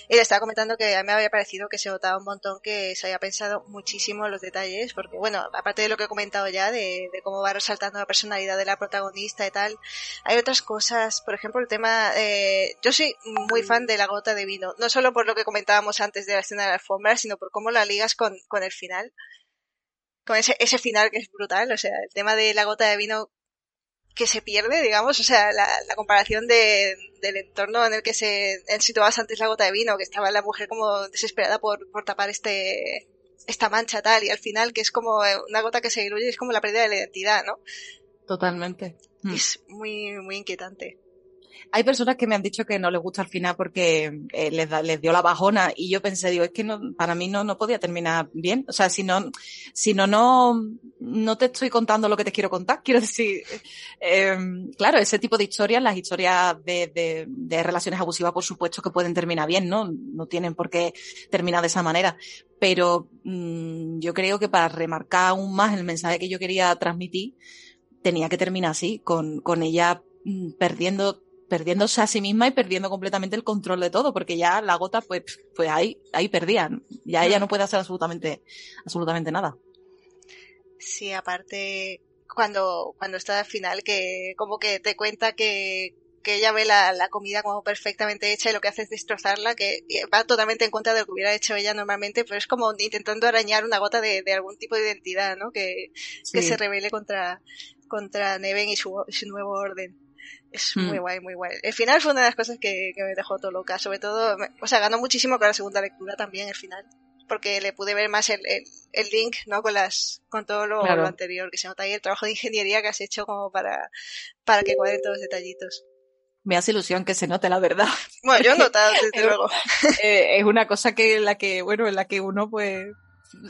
Y le estaba comentando que a mí me había parecido que se notaba un montón que se había pensado muchísimo en los detalles, porque bueno, aparte de lo que he comentado ya, de, cómo va resaltando la personalidad de la protagonista y tal, hay otras cosas, por ejemplo el tema, eh, yo soy muy fan de la gota de vino, no solo por lo que comentábamos antes de la escena de la alfombra, sino por cómo la ligas con, con el final con ese, ese final que es brutal, o sea, el tema de la gota de vino que se pierde, digamos, o sea, la, la comparación de, del entorno en el que se situabas antes la gota de vino, que estaba la mujer como desesperada por, por tapar este esta mancha tal, y al final que es como una gota que se diluye, es como la pérdida de la identidad, ¿no? Totalmente. Es muy, muy inquietante. Hay personas que me han dicho que no les gusta al final porque eh, les, da, les dio la bajona y yo pensé, digo, es que no, para mí no, no podía terminar bien. O sea, si no, si no, no, no te estoy contando lo que te quiero contar. Quiero decir, eh, claro, ese tipo de historias, las historias de, relaciones abusivas, por supuesto que pueden terminar bien, ¿no? No tienen por qué terminar de esa manera. Pero mmm, yo creo que para remarcar aún más el mensaje que yo quería transmitir, tenía que terminar así, con, con ella mm, perdiendo perdiéndose a sí misma y perdiendo completamente el control de todo, porque ya la gota, pues, pues ahí, ahí perdían. Ya ella no puede hacer absolutamente, absolutamente nada. Sí, aparte, cuando, cuando está al final, que como que te cuenta que, que ella ve la, la, comida como perfectamente hecha y lo que hace es destrozarla, que va totalmente en contra de lo que hubiera hecho ella normalmente, pero es como intentando arañar una gota de, de algún tipo de identidad, ¿no? Que, sí. que se revele contra, contra Neven y su, su nuevo orden. Es muy mm. guay, muy guay. El final fue una de las cosas que, que me dejó todo loca. Sobre todo, me, o sea, ganó muchísimo con la segunda lectura también el final. Porque le pude ver más el, el, el link, ¿no? Con las, con todo lo, claro. lo, anterior, que se nota ahí el trabajo de ingeniería que has hecho como para, para que cuadren todos los detallitos. Me hace ilusión que se note la verdad. Bueno, yo he notado, desde luego. Eh, es una cosa que, la que, bueno, en la que uno, pues,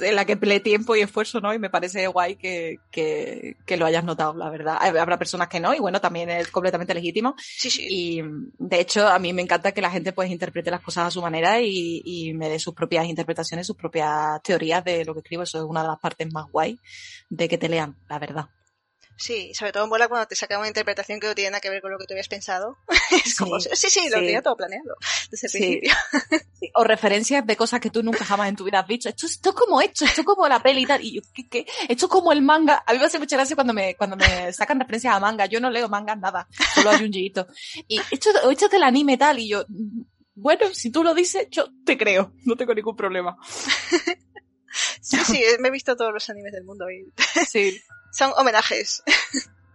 en la que empleé tiempo y esfuerzo, ¿no? Y me parece guay que, que, que, lo hayas notado, la verdad. Habrá personas que no, y bueno, también es completamente legítimo. Sí, sí. Y de hecho, a mí me encanta que la gente pues interprete las cosas a su manera y, y me dé sus propias interpretaciones, sus propias teorías de lo que escribo. Eso es una de las partes más guay de que te lean, la verdad. Sí, sobre todo mola cuando te saca una interpretación que no tiene nada que ver con lo que tú habías pensado. es como, sí, sí, sí lo sí. tenía todo planeado desde el sí. principio. Sí. O referencias de cosas que tú nunca jamás en tu vida has visto. Esto, esto es como esto, esto es como la peli y tal. Y yo, ¿qué, qué? Esto es como el manga. A mí me hace mucha gracia cuando me, cuando me sacan referencias a manga. Yo no leo mangas nada, solo a Junjiito. Y esto, esto es el anime tal. Y yo, bueno, si tú lo dices, yo te creo. No tengo ningún problema. Sí, sí, me he visto todos los animes del mundo y sí. son homenajes.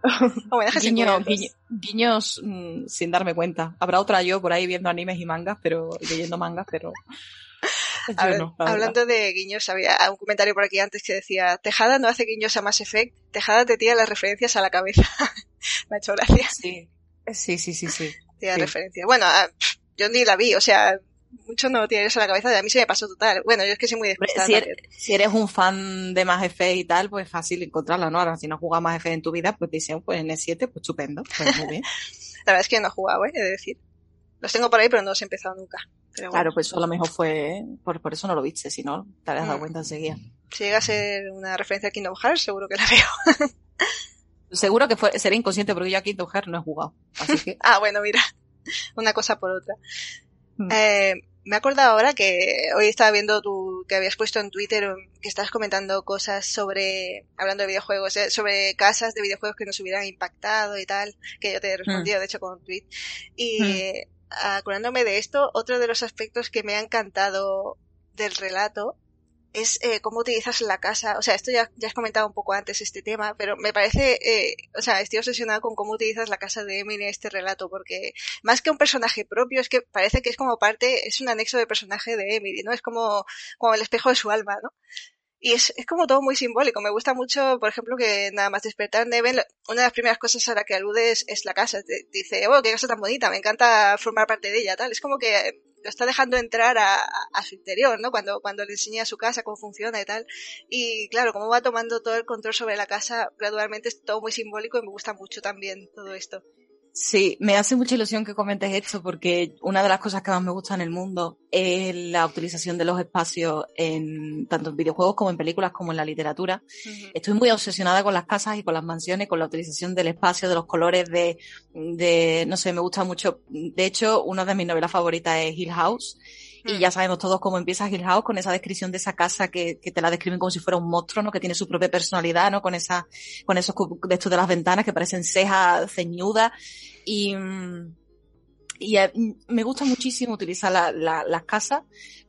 homenajes Guiño, guiño, guiños mmm, sin darme cuenta. Habrá otra yo por ahí viendo animes y mangas, pero leyendo mangas, pero no, hablando de guiños, había un comentario por aquí antes que decía, Tejada no hace guiños a Mass Effect, Tejada te tira las referencias a la cabeza. Me ha hecho gracia. Sí, sí, sí, sí. sí. Tira sí. referencias. Bueno, yo ni la vi, o sea, mucho no tienes a la cabeza, a mí se me pasó total. Bueno, yo es que soy muy despistada. Si, eres, si eres un fan de Mass Effect y tal, pues fácil encontrarla, ¿no? Ahora, si no juegas Mass Effect en tu vida, pues dicen, pues en E7, pues estupendo, pues muy bien. la verdad es que no he jugado, ¿eh? He de decir. Los tengo por ahí, pero no los he empezado nunca. Pero claro, pues eso a lo mejor fue, por, por eso no lo viste, si no, te habrías dado cuenta enseguida. Si llega a ser una referencia a Kingdom Hearts, seguro que la veo. seguro que fue, seré inconsciente porque yo a Kingdom Hearts no he jugado. Así que... ah, bueno, mira. Una cosa por otra. Mm. Eh, me he acordado ahora que hoy estaba viendo tu, que habías puesto en Twitter que estás comentando cosas sobre, hablando de videojuegos, eh, sobre casas de videojuegos que nos hubieran impactado y tal, que yo te he respondido, mm. de hecho, con un tweet. Y mm. acordándome de esto, otro de los aspectos que me ha encantado del relato es eh, cómo utilizas la casa. O sea, esto ya, ya has comentado un poco antes este tema, pero me parece, eh, o sea, estoy obsesionada con cómo utilizas la casa de Emily en este relato, porque más que un personaje propio, es que parece que es como parte, es un anexo de personaje de Emily, ¿no? Es como, como el espejo de su alma, ¿no? Y es, es como todo muy simbólico. Me gusta mucho, por ejemplo, que nada más despertar Neven, una de las primeras cosas a la que alude es, la casa. Dice, oh, qué casa tan bonita, me encanta formar parte de ella, tal. Es como que lo está dejando entrar a, a, su interior, ¿no? Cuando, cuando le enseña su casa, cómo funciona y tal. Y claro, cómo va tomando todo el control sobre la casa gradualmente es todo muy simbólico y me gusta mucho también todo esto. Sí, me hace mucha ilusión que comentes esto porque una de las cosas que más me gusta en el mundo es la utilización de los espacios en tanto en videojuegos como en películas como en la literatura. Estoy muy obsesionada con las casas y con las mansiones, con la utilización del espacio, de los colores, de, de no sé, me gusta mucho. De hecho, una de mis novelas favoritas es Hill House y ya sabemos todos cómo empieza Hill House con esa descripción de esa casa que, que, te la describen como si fuera un monstruo, ¿no? Que tiene su propia personalidad, ¿no? Con esa, con esos de estos de las ventanas que parecen cejas ceñudas. Y, y eh, me gusta muchísimo utilizar la, la, las casas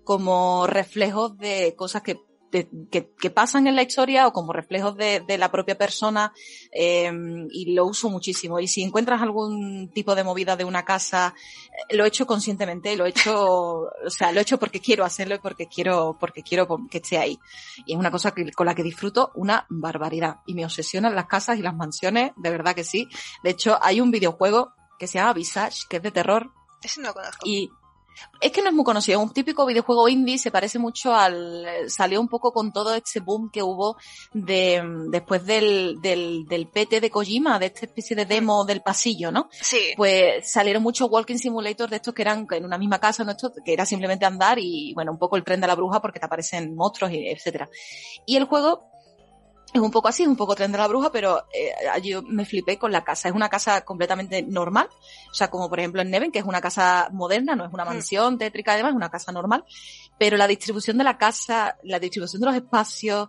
como reflejos de cosas que de, que, que, pasan en la historia o como reflejos de, de la propia persona eh, y lo uso muchísimo. Y si encuentras algún tipo de movida de una casa, eh, lo he hecho conscientemente, lo he hecho, o sea, lo he hecho porque quiero hacerlo y porque quiero, porque quiero que esté ahí. Y es una cosa que, con la que disfruto una barbaridad. Y me obsesionan las casas y las mansiones, de verdad que sí. De hecho, hay un videojuego que se llama Visage, que es de terror. No lo conozco. Y es que no es muy conocido, un típico videojuego indie, se parece mucho al, salió un poco con todo este boom que hubo de, después del, del, del PT de Kojima, de esta especie de demo del pasillo, ¿no? Sí. Pues salieron muchos walking simulators de estos que eran en una misma casa, ¿no? Esto, que era simplemente andar y, bueno, un poco el tren de la bruja porque te aparecen monstruos y etcétera. Y el juego es un poco así, un poco tren de la bruja, pero eh, yo me flipé con la casa. Es una casa completamente normal. O sea, como por ejemplo en Neven, que es una casa moderna, no es una mm. mansión tétrica, además, es una casa normal. Pero la distribución de la casa, la distribución de los espacios,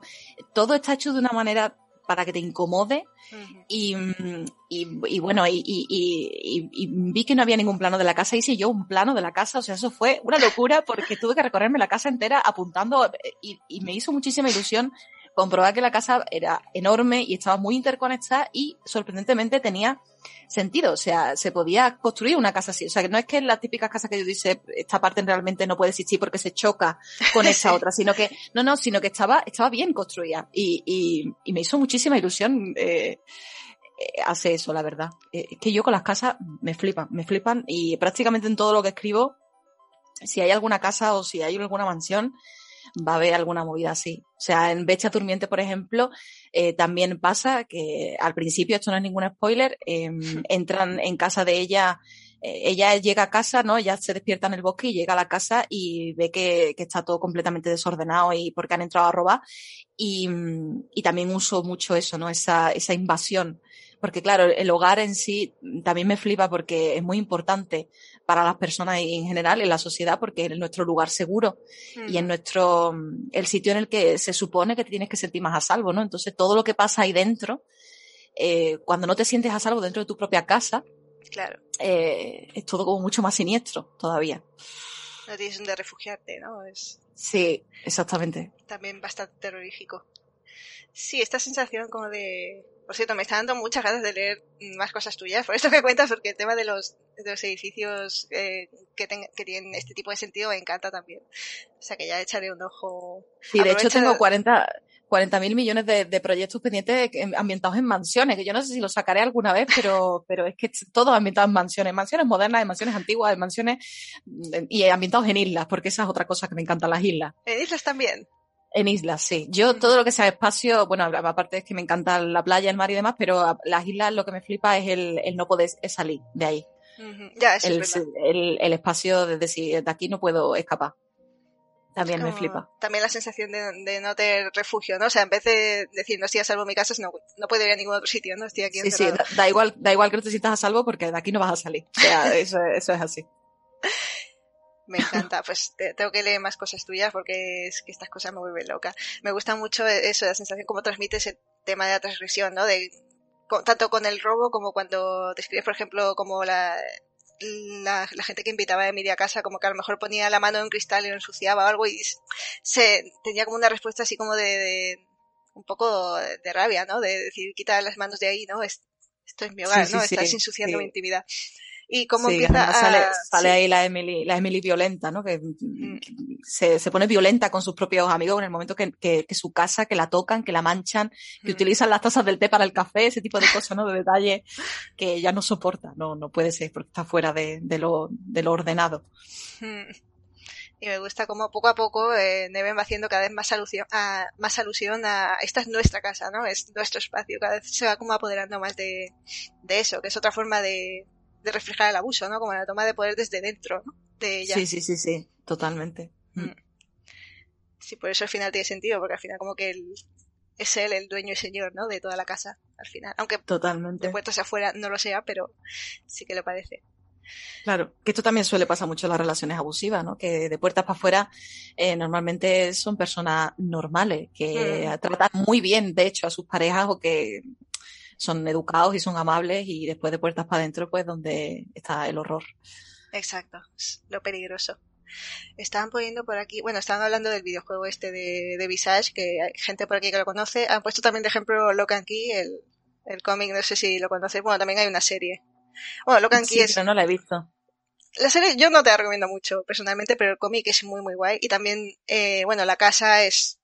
todo está hecho de una manera para que te incomode. y, y, y, bueno, y, y, vi que no había ningún plano de la casa. Hice yo un plano de la casa. O sea, eso fue una locura porque tuve que recorrerme la casa entera apuntando eh, y, me hizo muchísima ilusión comprobar que la casa era enorme y estaba muy interconectada y sorprendentemente tenía sentido. O sea, se podía construir una casa así. O sea, que no es que en las típicas casas que yo dice, esta parte realmente no puede existir porque se choca con esa otra, sino que, no, no, sino que estaba, estaba bien construida. Y, y, y me hizo muchísima ilusión, eh, eh hace eso, la verdad. Eh, es que yo con las casas me flipan, me flipan y prácticamente en todo lo que escribo, si hay alguna casa o si hay alguna mansión, va a haber alguna movida así. O sea, en Becha Durmiente, por ejemplo, eh, también pasa que al principio, esto no es ningún spoiler, eh, entran en casa de ella, eh, ella llega a casa, ¿no? Ella se despierta en el bosque y llega a la casa y ve que, que está todo completamente desordenado y porque han entrado a robar. Y, y también uso mucho eso, ¿no? Esa, esa invasión porque claro, el hogar en sí también me flipa porque es muy importante para las personas y en general en la sociedad porque es nuestro lugar seguro y es nuestro, el sitio en el que se supone que te tienes que sentir más a salvo, ¿no? Entonces todo lo que pasa ahí dentro, eh, cuando no te sientes a salvo dentro de tu propia casa, claro. Eh, es todo como mucho más siniestro todavía. No tienes donde refugiarte, ¿no? Es... Sí, exactamente. También bastante terrorífico. Sí, esta sensación como de por cierto, me está dando muchas ganas de leer más cosas tuyas, por esto que cuentas, porque el tema de los, de los edificios eh, que, que, tienen este tipo de sentido me encanta también. O sea que ya echaré un ojo. Sí, de hecho tengo 40, 40 mil millones de, de, proyectos pendientes ambientados en mansiones, que yo no sé si los sacaré alguna vez, pero, pero es que todos ambientados en mansiones, mansiones modernas, en mansiones antiguas, en mansiones y ambientados en islas, porque esa es otra cosa que me encantan las islas. ¿En islas también? En islas, sí. Yo todo lo que sea espacio, bueno, aparte es que me encanta la playa, el mar y demás, pero las islas lo que me flipa es el, el no poder salir de ahí. Ya, eso el, es el, el, espacio de decir, de aquí no puedo escapar. También me flipa. También la sensación de, de, no tener refugio, ¿no? O sea, en vez de decir, no estoy a salvo en mi casa, no, no puedo ir a ningún otro sitio, ¿no? Estoy aquí Sí, sí, da, da, igual, da igual que no te sientas a salvo porque de aquí no vas a salir. O sea, eso, eso es así. Me encanta, pues te, tengo que leer más cosas tuyas porque es que estas cosas me vuelven loca. Me gusta mucho eso, la sensación como transmites el tema de la transgresión, ¿no? De, con, tanto con el robo como cuando describes, por ejemplo, como la, la, la, gente que invitaba a Emilia a casa, como que a lo mejor ponía la mano en un cristal y lo ensuciaba o algo y se tenía como una respuesta así como de, de un poco de rabia, ¿no? De decir, quita las manos de ahí, ¿no? Es, esto es mi hogar, sí, ¿no? Sí, Estás ensuciando mi intimidad y cómo sí, empieza a... sale, sale sí. ahí la Emily, la Emily violenta, ¿no? Que, mm. que, se, se pone violenta con sus propios amigos en el momento que, que, que su casa, que la tocan, que la manchan, que mm. utilizan las tazas del té para el café, ese tipo de cosas, ¿no? De detalles que ella no soporta, no, no puede ser porque está fuera de, de, lo, de lo ordenado. Mm. Y me gusta cómo poco a poco eh, Neven va haciendo cada vez más alusión, a, más alusión a esta es nuestra casa, ¿no? Es nuestro espacio. Cada vez se va como apoderando más de, de eso, que es otra forma de, de reflejar el abuso, ¿no? Como la toma de poder desde dentro, ¿no? De ella. Sí, sí, sí, sí, totalmente. Mm. Sí, por eso al final tiene sentido, porque al final como que él, es él el dueño y señor, ¿no? De toda la casa, al final. Aunque Totalmente. de puertas afuera no lo sea, pero sí que lo parece. Claro, que esto también suele pasar mucho en las relaciones abusivas, ¿no? Que de puertas para afuera eh, normalmente son personas normales, que Mm. tratan muy bien, de hecho, a sus parejas o que son educados y son amables y después de puertas para adentro, pues donde está el horror. Exacto, es lo peligroso. Estaban poniendo por aquí, bueno, estaban hablando del videojuego este de, de Visage, que hay gente por aquí que lo conoce. Han puesto también de ejemplo Locan Key, el, el cómic, no sé si lo conoces. Bueno, también hay una serie. Bueno, Locan Key Sí, es pero no la he visto. La serie yo no te la recomiendo mucho personalmente, pero el cómic es muy muy guay y también, eh, bueno, la casa es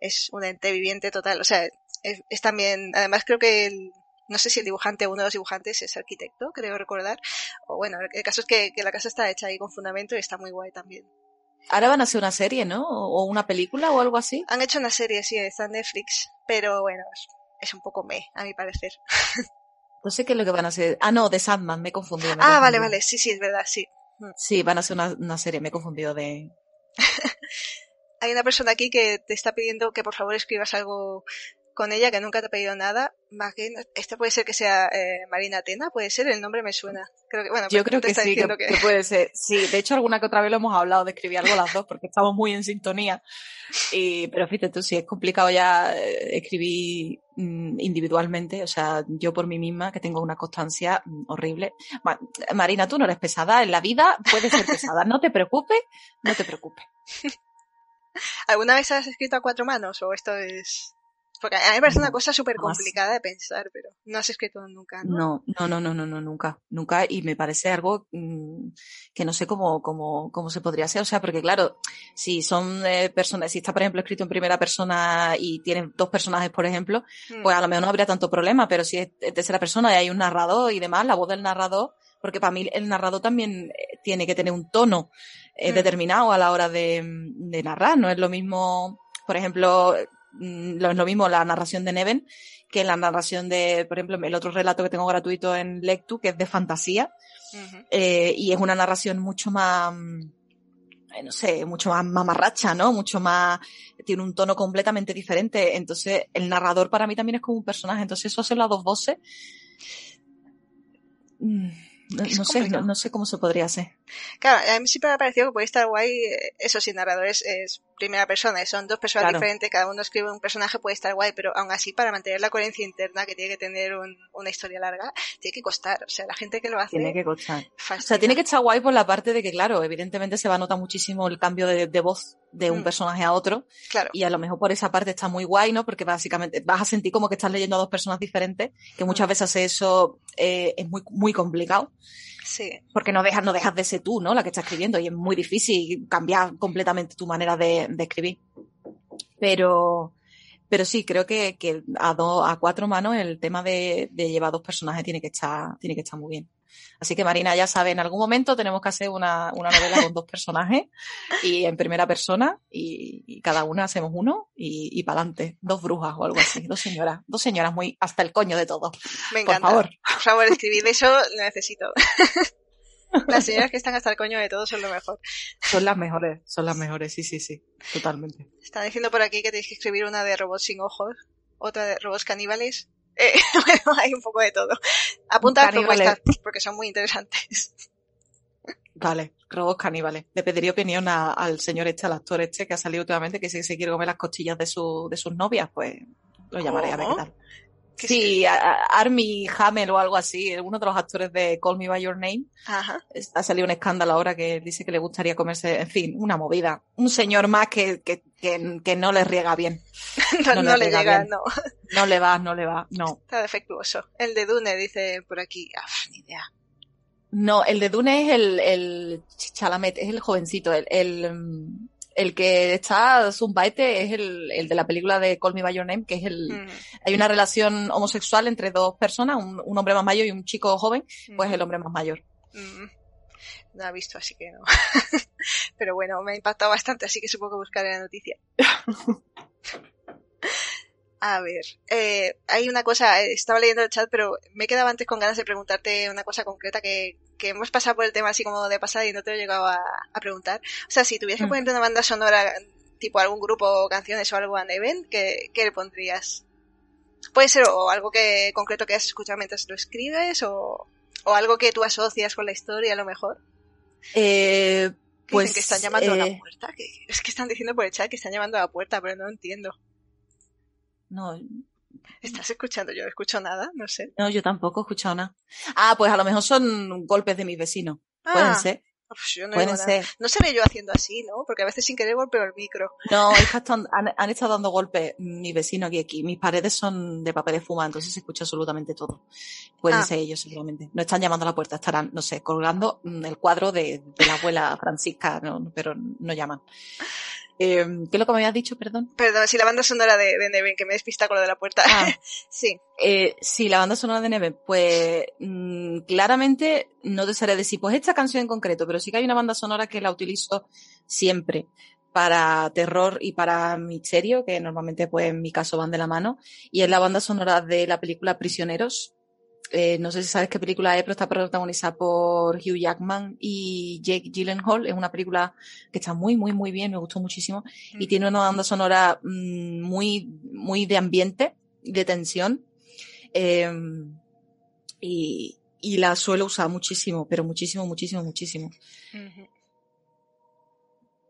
es un ente viviente total, o sea, es, es también, además creo que el, no sé si el dibujante o uno de los dibujantes es arquitecto, creo recordar, o bueno, el caso es que, que la casa está hecha ahí con fundamento y está muy guay también. Ahora van a hacer una serie, ¿no? O una película o algo así. Han hecho una serie, sí, está en Netflix, pero bueno, es, es un poco me, a mi parecer. No sé qué es lo que van a hacer. Ah, no, de Sandman, me he confundido. me Ah, vale, vale, sí, sí, es verdad, sí. Sí, van a hacer una, una serie, me he confundido de... hay una persona aquí que te está pidiendo que por favor escribas algo con ella, que nunca te ha pedido nada. Más que, este puede ser que sea eh, Marina Atena, puede ser, el nombre me suena. Creo que, bueno, Yo pues creo que está sí, que, diciendo que- que puede ser. Sí, de hecho alguna que otra vez lo hemos hablado de escribir algo las dos porque estamos muy en sintonía. Y, pero fíjate tú, si es complicado ya eh, escribir mm, individualmente, o sea, yo por mí misma que tengo una constancia mm, horrible. Ma- Marina, tú no eres pesada, en la vida puedes ser pesada, no te preocupes, no te preocupes. ¿Alguna vez has escrito a cuatro manos o esto es...? Porque a mí me parece una No, cosa súper complicada de pensar, pero no has escrito nunca, ¿no? No, no, no, no, no, no, nunca, nunca. Y me parece algo mm, que no sé cómo, cómo, cómo se podría hacer. O sea, porque claro, si son eh, personas, si está, por ejemplo, escrito en primera persona y tiene dos personajes, por ejemplo, Mm. pues a lo mejor no habría tanto problema, pero si es tercera persona y hay un narrador y demás, la voz del narrador, porque para mí el narrador también eh, tiene que tener un tono eh, Mm. determinado a la hora de, de narrar. No es lo mismo, por ejemplo, mm, no es lo mismo la narración de Neven que la narración de, por ejemplo, el otro relato que tengo gratuito en Lectu, que es de fantasía, eh, y es una narración mucho más, mm, no sé, mucho más mamarracha, ¿no? Mucho más, tiene un tono completamente diferente. Entonces, el narrador para mí también es como un personaje. Entonces, eso hacer las dos voces. mm, No, sé, no, no sé cómo se podría hacer. Claro, a mí siempre me ha parecido que puede estar guay, eh, eso sin narradores es primera persona, y son dos personas Claro. diferentes, cada uno escribe un personaje, puede estar guay, pero aún así para mantener la coherencia interna que tiene que tener un- una historia larga, tiene que costar, o sea, la gente que lo hace... Tiene que costar. O sea, tiene que estar guay por la parte de que, claro, evidentemente se va a notar muchísimo el cambio de, de voz de un Mm. personaje a otro. Claro, Y a lo mejor por esa parte está muy guay, ¿no? Porque básicamente vas a sentir como que estás leyendo a dos personas diferentes, que muchas Mm. veces eso eh, es muy, muy complicado, sí. porque no dejas, no dejas de ser tú, ¿no? La que está escribiendo, y es muy difícil cambiar completamente tu manera de, escribir. Pero, pero sí, creo que, que a dos, a cuatro manos el tema de, de llevar dos personajes tiene que estar, tiene que estar muy bien. Así que Marina ya sabe, en algún momento tenemos que hacer una, una novela con dos personajes y en primera persona y, y cada una hacemos uno y, y para adelante. Dos brujas o algo así, dos señoras, dos señoras muy hasta el coño de todo. Me Por encanta. favor. Por favor, escribid eso, lo necesito. Las señoras que están hasta el coño de todo son lo mejor. Son las mejores, son las mejores, sí, sí, sí, totalmente. Están diciendo por aquí que tenéis que escribir una de robots sin ojos, otra de robots caníbales. Eh, bueno, hay un poco de todo. Apunta las propuestas porque son muy interesantes. Vale, robots caníbales. Le pediría opinión a- al señor este, al actor este que ha salido últimamente, que si se quiere comer las costillas de, su, de sus novias, pues lo llamaré a ver qué tal. Sí, a- a- Armie Hamel o algo así, uno de los actores de Call Me By Your Name, Ajá. ha salido un escándalo ahora que dice que le gustaría comerse, en fin, una movida. Un señor más que, que, que, que no le riega bien. No, No no le le llega, bien. no. No le va, no le va, no. Está defectuoso. El de Dune dice por aquí. Ah, ni idea. No, el de Dune es el, el Chalamet, es el jovencito, el, el, mm, el que está Zumbaete es el, el de la película de Call Me By Your Name, que es el, Mm, hay una relación homosexual entre dos personas, un, un hombre más mayor y un chico joven, pues mm, el hombre más mayor. mm. No ha visto, así que no. Pero bueno, me ha impactado bastante, así que supongo que buscaré la noticia. A ver, eh, hay una cosa, eh, estaba leyendo el chat, pero me he quedado antes con ganas de preguntarte una cosa concreta que, que hemos pasado por el tema así como de pasada y no te lo he llegado a, a preguntar. O sea, si tuvieras que Mm. ponerte una banda sonora, tipo algún grupo o canciones o algo a Neven, ¿qué, qué le pondrías? Puede ser o algo que concreto que has escuchado mientras lo escribes o, o algo que tú asocias con la historia a lo mejor. Eh, pues dicen que están llamando a la eh, puerta. que- es que están diciendo por el chat que están llamando a la puerta, pero no entiendo. no, ¿Estás escuchando? Yo no escucho nada, no sé. no, yo tampoco he escuchado nada. Ah, pues a lo mejor son golpes de mis vecinos. Pueden Ah, ser, uf, yo no pueden ser. No seré yo haciendo así, ¿no? Porque a veces sin querer golpeo el micro. No, es que han, han estado dando golpes mis vecinos aquí, aquí. Mis paredes son de papel de fuma, entonces se escucha absolutamente todo. Pueden Ah. ser ellos seguramente. No están llamando a la puerta, estarán, no sé, colgando mm, el cuadro de, de la abuela Francisca, no, pero no llaman. Eh, ¿Qué es lo que me habías dicho, perdón? Perdón, si la banda sonora de, de Neven, que me despista con lo de la puerta. Ah. sí. Eh, sí, la banda sonora de Neve, pues mm, claramente no te sabré decir, pues esta canción en concreto, pero sí que hay una banda sonora que la utilizo siempre para terror y para misterio, que normalmente pues en mi caso van de la mano, y es la banda sonora de la película Prisioneros. Eh, no sé si sabes qué película es, pero está protagonizada por Hugh Jackman y Jake Gyllenhaal. Es una película que está muy, muy, muy bien, me gustó muchísimo y tiene una banda sonora mm, muy, muy de ambiente, de tensión. Eh, y, y la suelo usar muchísimo, pero muchísimo, muchísimo, muchísimo.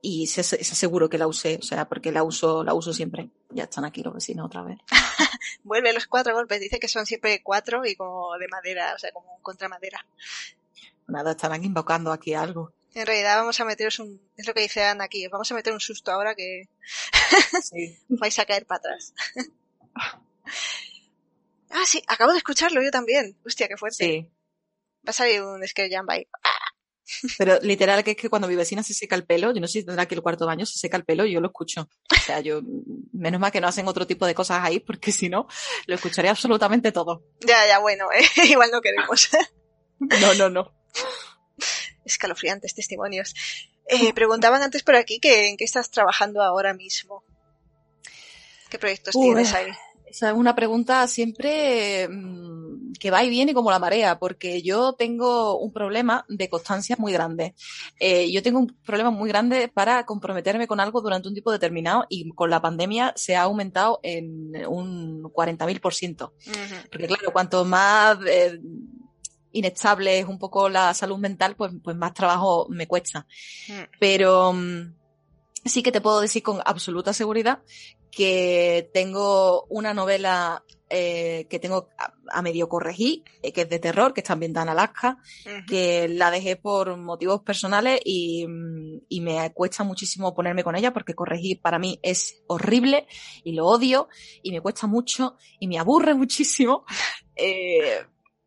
Y se, se aseguro que la usé, o sea, porque la uso, la uso siempre. Ya están aquí los vecinos otra vez. Vuelve los cuatro golpes. Dice que son siempre cuatro y como de madera, o sea, como contra madera. Nada, aquí invocando aquí algo. En realidad vamos a meteros un... Es lo que dice Ana aquí. os Vamos a meter un susto ahora que Sí. vais a caer para atrás. ah, sí. Acabo de escucharlo yo también. Hostia, qué fuerte. Sí. Va a salir un Scare Jam ahí. Pero literal que es que cuando mi vecina se seca el pelo, yo no sé si tendrá aquí el cuarto baño, se seca el pelo y yo lo escucho. O sea, yo, menos mal que no hacen otro tipo de cosas ahí, porque si no, lo escucharía absolutamente todo. Ya, ya, bueno, eh, igual no queremos. No, no, no. Escalofriantes testimonios. Eh, preguntaban antes por aquí que en qué estás trabajando ahora mismo. ¿Qué proyectos Uy. tienes ahí? Esa es una pregunta siempre mm, que va y viene como la marea, porque yo tengo un problema de constancia muy grande. Eh, yo tengo un problema muy grande para comprometerme con algo durante un tiempo determinado y con la pandemia se ha aumentado en un 40.000%. Ujú. Porque claro, cuanto más eh, inestable es un poco la salud mental, pues, pues más trabajo me cuesta. Mm. Pero mm, sí que te puedo decir con absoluta seguridad que tengo una novela eh, que tengo a, a medio corregir, eh, que es de terror, que está ambientada en Alaska, que la dejé por motivos personales y, mm, y me cuesta muchísimo ponerme con ella porque corregir para mí es horrible y lo odio y me cuesta mucho y me aburre muchísimo. Eh,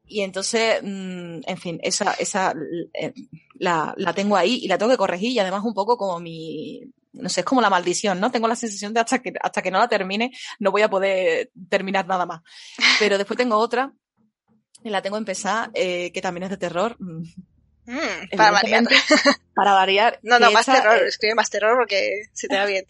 y entonces, mm, en fin, esa, esa eh, la, la tengo ahí y la tengo que corregir y además un poco como mi, no sé, es como la maldición, ¿no? Tengo la sensación de hasta que, hasta que no la termine no voy a poder terminar nada más. Pero después tengo otra, que la tengo empezada, eh, que también es de terror, mm, para variar. para variar. No, no, más terror. eh, Escribe más terror porque se te da bien.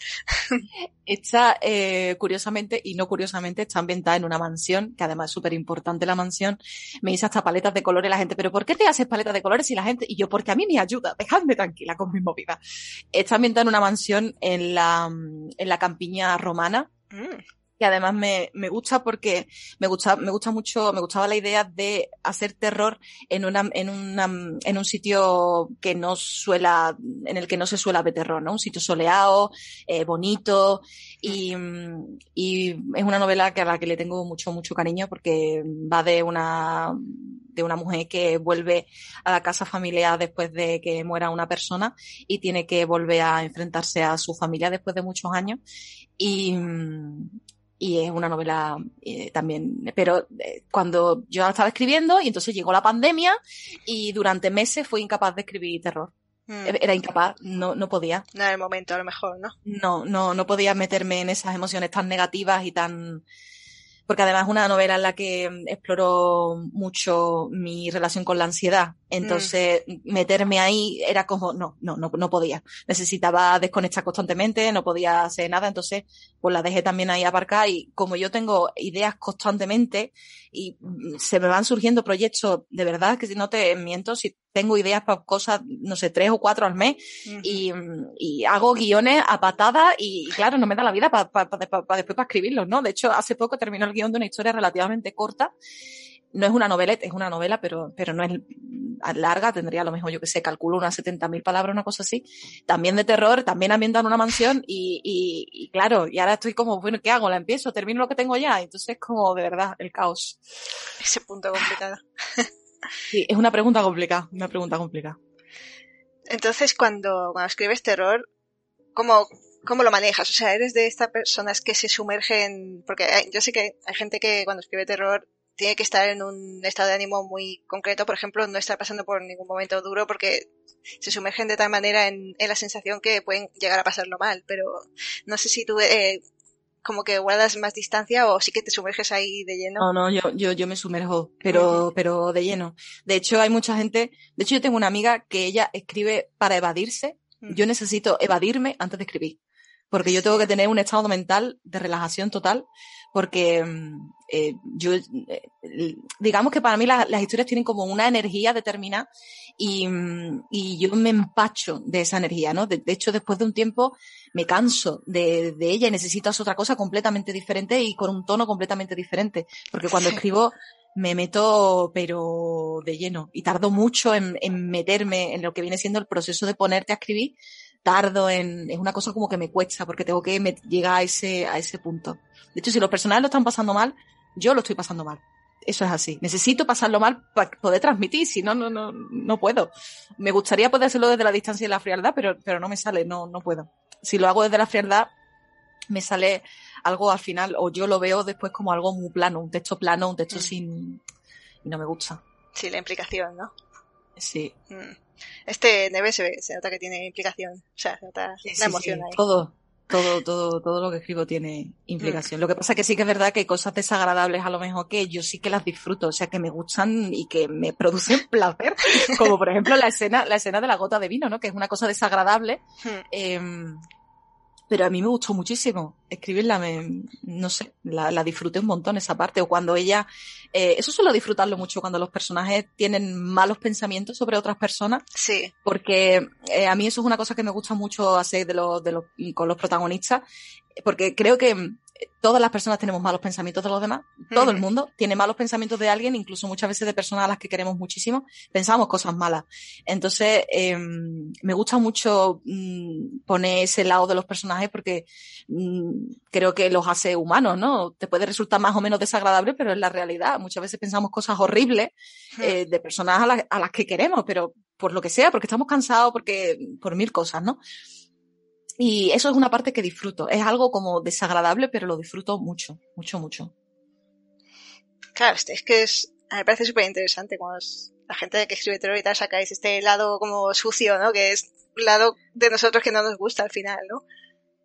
Esta, eh, curiosamente y no curiosamente, está ambientada en una mansión, que además es súper importante la mansión. Me hice hasta paletas de colores la gente, pero ¿por qué te haces paletas de colores y la gente? Y yo, porque a mí me ayuda, dejadme tranquila con mis movidas. Está ambientada en una mansión en la, mm, en la campiña romana, Mm, que además me, me gusta porque me gusta, me gusta mucho, me gustaba la idea de hacer terror en una, en una, en un sitio que no suela, en el que no se suele ver terror, ¿no? Un sitio soleado, eh, bonito, y, y es una novela que a la que le tengo mucho, mucho cariño porque va de una, de una mujer que vuelve a la casa familiar después de que muera una persona y tiene que volver a enfrentarse a su familia después de muchos años. Y, y es una novela eh, también, pero eh, cuando yo la estaba escribiendo y entonces llegó la pandemia y durante meses fui incapaz de escribir terror. mm. Era incapaz, no, no podía. No en el momento, a lo mejor, ¿no? No, no, no podía meterme en esas emociones tan negativas y tan... Porque además es una novela en la que exploró mucho mi relación con la ansiedad Entonces, meterme ahí era como, no, no, no, no podía. Necesitaba desconectar constantemente, no podía hacer nada. Entonces, pues la dejé también ahí aparcar y como yo tengo ideas constantemente y mm, se me van surgiendo proyectos, de verdad que si no te miento, si tengo ideas para cosas, no sé, tres o cuatro al mes y, y, hago guiones a patadas y, claro, no me da la vida para después para escribirlos, ¿no? De hecho, hace poco terminó el guion de una historia relativamente corta no es una novela, es una novela, pero, pero no es larga, tendría a lo mejor, yo que sé, calculo unas 70.000 palabras, una cosa así. También de terror, también ambientada en una mansión y, y, y, claro, y ahora estoy como, bueno, ¿qué hago? ¿La empiezo? ¿Termino lo que tengo ya? Entonces es como, de verdad, el caos. Ese punto complicado. Sí, es una pregunta complicada, una pregunta complicada. Entonces, cuando, cuando escribes terror, ¿cómo, ¿cómo lo manejas? O sea, ¿eres de estas personas que se sumergen? Porque yo sé que hay gente que cuando escribe terror tiene que estar en un estado de ánimo muy concreto, por ejemplo, no estar pasando por ningún momento duro porque se sumergen de tal manera en, la sensación que pueden llegar a pasarlo mal, pero no sé si tú eh, como que guardas más distancia o sí que te sumerges ahí de lleno. No, no, yo, yo, yo me sumerjo, pero, pero de lleno. De hecho, hay mucha gente, de hecho yo tengo una amiga que ella escribe para evadirse, yo necesito evadirme antes de escribir, porque yo tengo que tener un estado mental de relajación total porque mm, eh, yo, eh, digamos que para mí las historias tienen como una energía determinada y, mm, y, yo me empacho de esa energía, ¿no? De, hecho, después de un tiempo me canso de, de, ella y necesito hacer otra cosa completamente diferente y con un tono completamente diferente, porque cuando escribo me meto pero de lleno y tardo mucho en, en meterme en lo que viene siendo el proceso de ponerte a escribir tardo en, es una cosa como que me cuesta porque tengo que llegar a ese, a ese punto. De hecho, si los personajes lo están pasando mal, yo lo estoy pasando mal. Eso es así. Necesito pasarlo mal para poder transmitir, si no, no, no, no puedo. Me gustaría poder hacerlo desde la distancia y la frialdad, pero, pero no me sale, no, no puedo. Si lo hago desde la frialdad, me sale algo al final, o yo lo veo después como algo muy plano, un texto plano, un texto mm. sin, y no me gusta. Sí, la implicación, ¿no? Sí. Mm. Este Neve se, se, nota que tiene implicación, o sea, se nota la emoción ahí. Todo, todo, todo, todo lo que escribo tiene implicación. Mm. Lo que pasa es que sí que es verdad que hay cosas desagradables a lo mejor que yo sí que las disfruto, o sea, que me gustan y que me producen placer. Como por ejemplo la escena, la escena de la gota de vino, ¿no? Que es una cosa desagradable. Eh, pero a mí me gustó muchísimo escribirla, me, no sé, la, la, disfruté un montón esa parte, o cuando ella, eh, eso suelo disfrutarlo mucho cuando los personajes tienen malos pensamientos sobre otras personas. Sí. Porque eh, a mí eso es una cosa que me gusta mucho hacer de los, de los, con los protagonistas, porque creo que todas las personas tenemos malos pensamientos de los demás, todo el mundo tiene malos pensamientos de alguien, incluso muchas veces de personas a las que queremos muchísimo, pensamos cosas malas. Entonces, eh, me gusta mucho mm, poner ese lado de los personajes porque mm, creo que los hace humanos, ¿no? Te puede resultar más o menos desagradable, pero es la realidad. Muchas veces pensamos cosas horribles eh, de personas a, a las que queremos, pero por lo que sea, porque estamos cansados, porque por mil cosas, ¿no? Y eso es una parte que disfruto. Es algo como desagradable, pero lo disfruto mucho, mucho, mucho. Claro, es que es, me parece súper interesante cuando la gente que escribe terror y tal sacáis este lado como sucio, ¿no? Que es un lado de nosotros que no nos gusta al final, ¿no?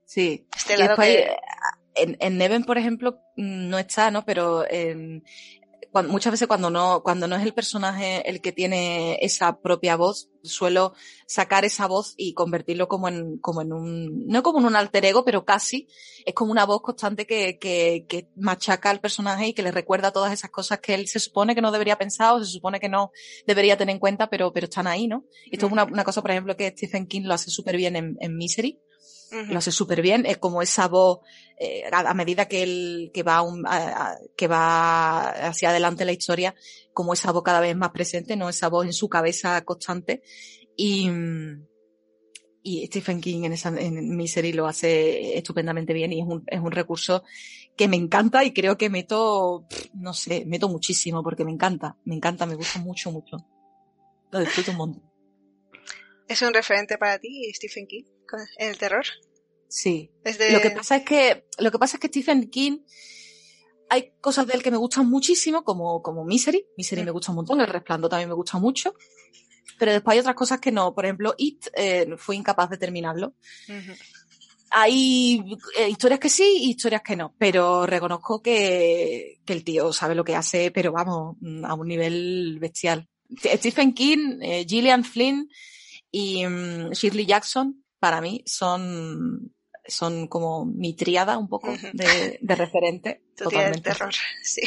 Sí. Este lado que... En, en Neven, por ejemplo, no está, ¿no? Pero en, muchas veces cuando no, cuando no es el personaje el que tiene esa propia voz, suelo sacar esa voz y convertirlo como en, como en un, no como en un alter ego, pero casi, es como una voz constante que, que, que machaca al personaje y que le recuerda todas esas cosas que él se supone que no debería pensar o se supone que no debería tener en cuenta, pero, pero están ahí, ¿no? Esto es una, una cosa, por ejemplo, que Stephen King lo hace súper bien en, en Misery lo hace súper bien, es como esa voz, eh, a, medida que él, que va, que va hacia adelante la historia, como esa voz cada vez más presente, ¿no? Esa voz en su cabeza constante. Y, y Stephen King en esa, en Misery lo hace estupendamente bien y es un, es un recurso que me encanta y creo que meto, no sé, meto muchísimo porque me encanta, me encanta, me gusta mucho, mucho. Lo disfruto un montón. ¿Es un referente para ti, Stephen King, en el terror? Sí. Lo que pasa es que, lo que pasa es que Stephen King, hay cosas de él que me gustan muchísimo, como, como Misery. Misery mm. me gusta un montón, El Resplandor también me gusta mucho. Pero después hay otras cosas que no. Por ejemplo, It, eh, fui incapaz de terminarlo. Hay eh, historias que sí y historias que no, pero reconozco que, que el tío sabe lo que hace, pero vamos, a un nivel bestial Stephen King, eh, Gillian Flynn y mm, Shirley Jackson, para mí, son, son como mi triada un poco de, de referente. totalmente. terror, sí.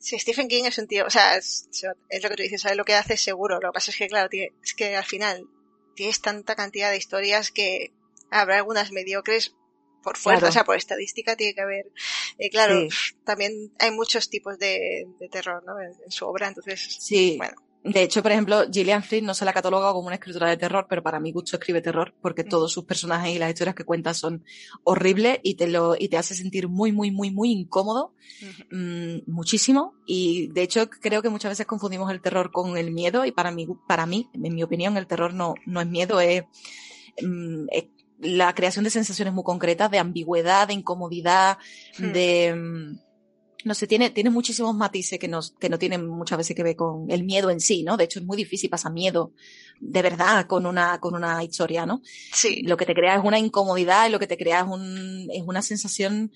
sí. Stephen King es un tío, o sea, es, lo que tú dices, sabe lo que hace seguro. Lo que pasa es que, claro, es que al final tienes tanta cantidad de historias que habrá algunas mediocres por fuerza, o sea, por estadística tiene que haber. Eh, claro, también hay muchos tipos de, terror, ¿no? En, su obra, entonces. Sí. Bueno. De hecho, por ejemplo, Gillian Flynn no se la cataloga como una escritora de terror, pero para mi gusto escribe terror porque mm. todos sus personajes y las historias que cuenta son horribles y te lo y te hace sentir muy, muy, muy, muy incómodo, mm, muchísimo. Y de hecho, creo que muchas veces confundimos el terror con el miedo y para mí, para mí, en mi opinión, el terror no, no es miedo, es, mm, es la creación de sensaciones muy concretas, de ambigüedad, de incomodidad, hmm. de no sé, tiene, tiene muchísimos matices que, nos, que no tienen muchas veces que ver con el miedo en sí, ¿no? De hecho, es muy difícil pasar miedo de verdad con una, con una historia, ¿no? Sí. Lo que te crea es una incomodidad y lo que te crea es, un, es una sensación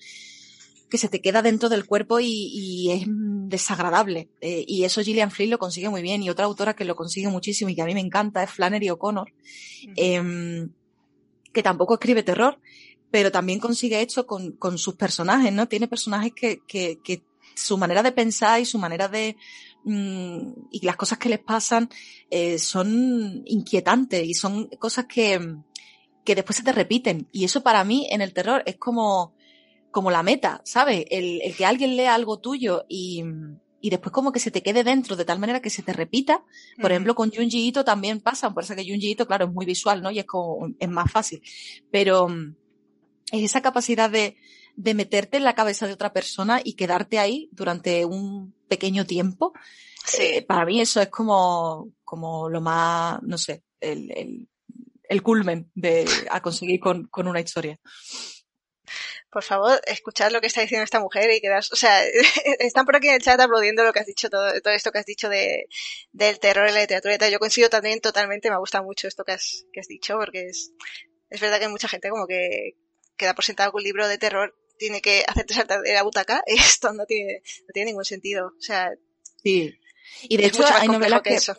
que se te queda dentro del cuerpo y, y es desagradable. Eh, y eso Gillian Flynn lo consigue muy bien. Y otra autora que lo consigue muchísimo y que a mí me encanta es Flannery O'Connor que tampoco escribe terror, pero también consigue hecho con, con sus personajes, ¿no? Tiene personajes que, que, que su manera de pensar y su manera de mm, y las cosas que les pasan eh, son inquietantes y son cosas que, que después se te repiten. Y eso para mí en el terror es como, como la meta, ¿sabes? El, el que alguien lea algo tuyo y, y después como que se te quede dentro de tal manera que se te repita. Por ejemplo, con Junji Ito también pasa, por eso que Junji Ito, claro, es muy visual, ¿no? Y es como, es más fácil. Pero es esa capacidad de, de meterte en la cabeza de otra persona y quedarte ahí durante un pequeño tiempo. Sí. Eh, para mí eso es como, como lo más, no sé, el, el, el culmen de, a conseguir con, con una historia por favor, escuchad lo que está diciendo esta mujer y quedas, o sea, están por aquí en el chat aplaudiendo lo que has dicho, todo, todo esto que has dicho de, del terror en la literatura. Yo coincido también totalmente, me gusta mucho esto que has, que has dicho, porque es, es verdad que hay mucha gente como que queda por sentado que un libro de terror tiene que hacerte saltar de la butaca, esto no tiene, no tiene ningún sentido. O sea, sí. Y de hecho, hay novelas que, eso.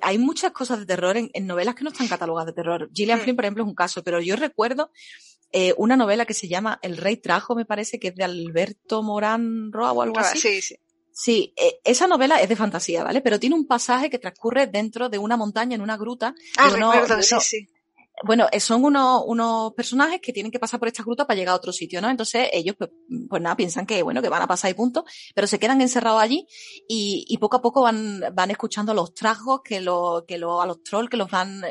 hay muchas cosas de terror en, novelas que no están catalogadas de terror. Gillian mm. Flynn, por ejemplo, es un caso, pero yo recuerdo eh, una novela que se llama El Rey Trajo, me parece, que es de Alberto Morán Roa o algo así. Sí, sí. Sí, eh, esa novela es de fantasía, ¿vale? Pero tiene un pasaje que transcurre dentro de una montaña, en una gruta. Ah, recuerdo, sí, sí. Bueno, eh, son unos, unos personajes que tienen que pasar por esta gruta para llegar a otro sitio, ¿no? Entonces ellos, pues, pues nada, piensan que, bueno, que van a pasar y punto, pero se quedan encerrados allí y, y poco a poco van, van escuchando los tragos que lo, que lo, a los trolls que los van,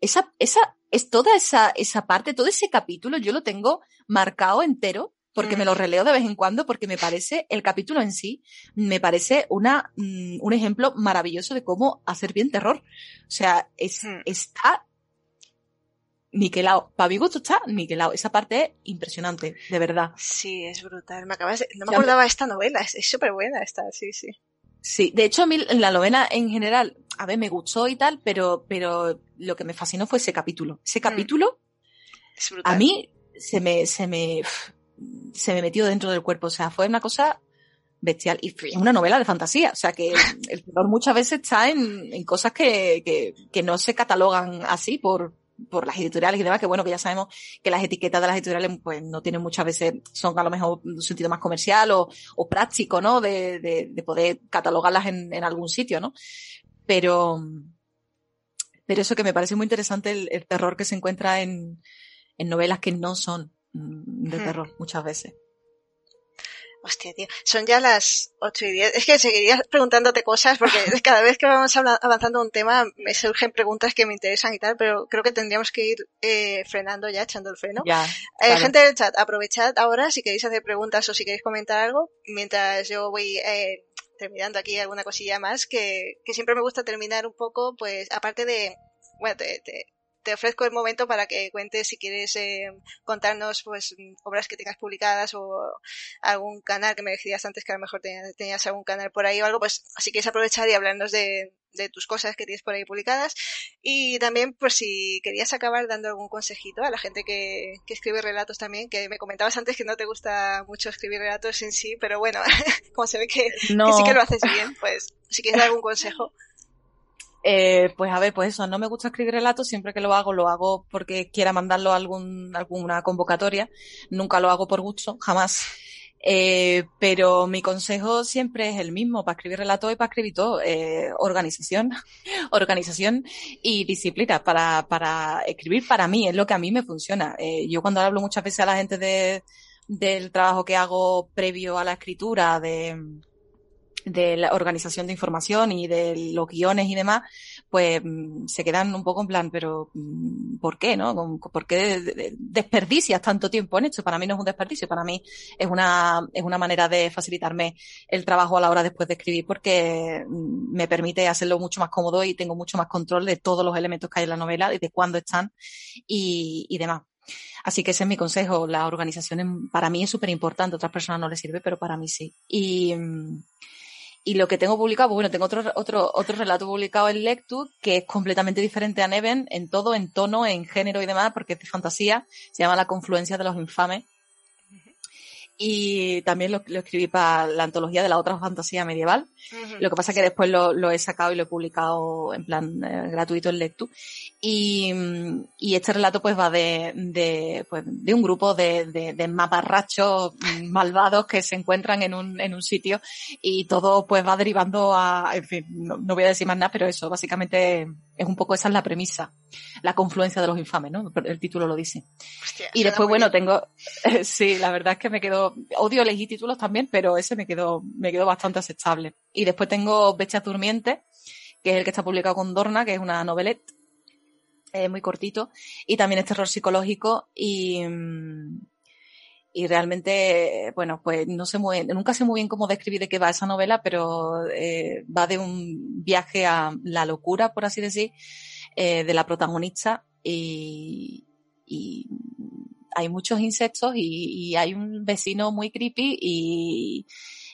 esa, esa, es toda esa, esa parte, todo ese capítulo, yo lo tengo marcado entero porque me lo mm. releo de vez en cuando, porque me parece, el capítulo en sí, me parece una, mm, un ejemplo maravilloso de cómo hacer bien terror. O sea, es, mm. está niquelado. Gusto está niquelado. Esa parte es impresionante, de verdad. Sí, es brutal. Me acabas de... No me acordaba de esta novela, es súper buena esta, sí, sí. Sí, de hecho a mí la novela en general, a ver, me gustó y tal, pero, pero lo que me fascinó fue ese capítulo. Ese mm. capítulo, a mí se me, se me, se me metió dentro del cuerpo. O sea, fue una cosa bestial. Y es una novela de fantasía. O sea, que el terror muchas veces está en, en cosas que, que, que no se catalogan así por, por las editoriales y demás, que bueno, que ya sabemos que las etiquetas de las editoriales pues no tienen muchas veces, son a lo mejor un sentido más comercial o, o práctico, ¿no? De, de, de poder catalogarlas en, en, algún sitio, ¿no? Pero, pero eso que me parece muy interesante el, el terror que se encuentra en, en novelas que no son mm, de terror muchas veces. Hostia, tío. Son ya las 8 y 10. Es que seguiría preguntándote cosas porque cada vez que vamos avanzando un tema me surgen preguntas que me interesan y tal, pero creo que tendríamos que ir eh, frenando ya, echando el freno. Ya, eh, gente del chat, aprovechad ahora si queréis hacer preguntas o si queréis comentar algo mientras yo voy eh, terminando aquí alguna cosilla más que, que siempre me gusta terminar un poco, pues aparte de, bueno, te, te, te ofrezco el momento para que cuentes si quieres eh, contarnos pues obras que tengas publicadas o algún canal que me decías antes que a lo mejor tenías, algún canal por ahí o algo, pues si quieres aprovechar y hablarnos de, de tus cosas que tienes por ahí publicadas. Y también, por si querías acabar dando algún consejito a la gente que, que escribe relatos también, que me comentabas antes que no te gusta mucho escribir relatos en sí, pero bueno, como se ve que, No. que sí que lo haces bien, pues si quieres dar algún consejo. Eh, pues a ver, pues eso, no me gusta escribir relatos, siempre que lo hago, lo hago porque quiera mandarlo a algún, alguna convocatoria, nunca lo hago por gusto, jamás. Eh, pero mi consejo siempre es el mismo, para escribir relatos y para escribir todo, eh, organización, organización y disciplina para, para escribir para mí, es lo que a mí me funciona. Eh, yo cuando hablo muchas veces a la gente de, del trabajo que hago previo a la escritura, de, de la organización de información y de los guiones y demás, pues mm, se quedan un poco en plan, pero mm, ¿por qué, no? ¿Por qué de- de- desperdicias tanto tiempo en esto? Para mí no es un desperdicio, para mí es una, es una manera de facilitarme el trabajo a la hora después de escribir porque mm, me permite hacerlo mucho más cómodo y tengo mucho más control de todos los elementos que hay en la novela y de cuándo están y, demás. Así que ese es mi consejo. La organización para mí es súper importante. A otras personas no les sirve, pero para mí sí. Y, y lo que tengo publicado, pues bueno, tengo otro, otro, otro relato publicado en Lectu que es completamente diferente a Neven en todo, en tono, en género y demás, porque es de fantasía. Se llama La confluencia de los infames. Y también lo, lo escribí para la antología de la otra fantasía medieval. Lo que pasa es que después lo, lo he sacado y lo he publicado en plan eh, gratuito en Lectu. Y, mm, y este relato pues va de, de, pues, de un grupo de, de, de maparrachos malvados que se encuentran en un, en un sitio y todo pues va derivando a, en fin, no, no voy a decir más nada, pero eso, básicamente es un poco esa es la premisa, la confluencia de los infames, ¿no? El título lo dice. Hostia, Y después, bueno, bien. tengo, sí, la verdad es que me quedo, odio elegir títulos también, pero ese me quedó, me quedó bastante aceptable. Y después tengo Bechas Durmientes, que es el que está publicado con Dorna, que es una novelette, eh, muy cortito, y también es terror psicológico y, y realmente, bueno, pues no sé muy, nunca sé muy bien cómo describir de qué va esa novela, pero eh, va de un viaje a la locura, por así decir, eh, de la protagonista y, y hay muchos insectos y, y hay un vecino muy creepy y,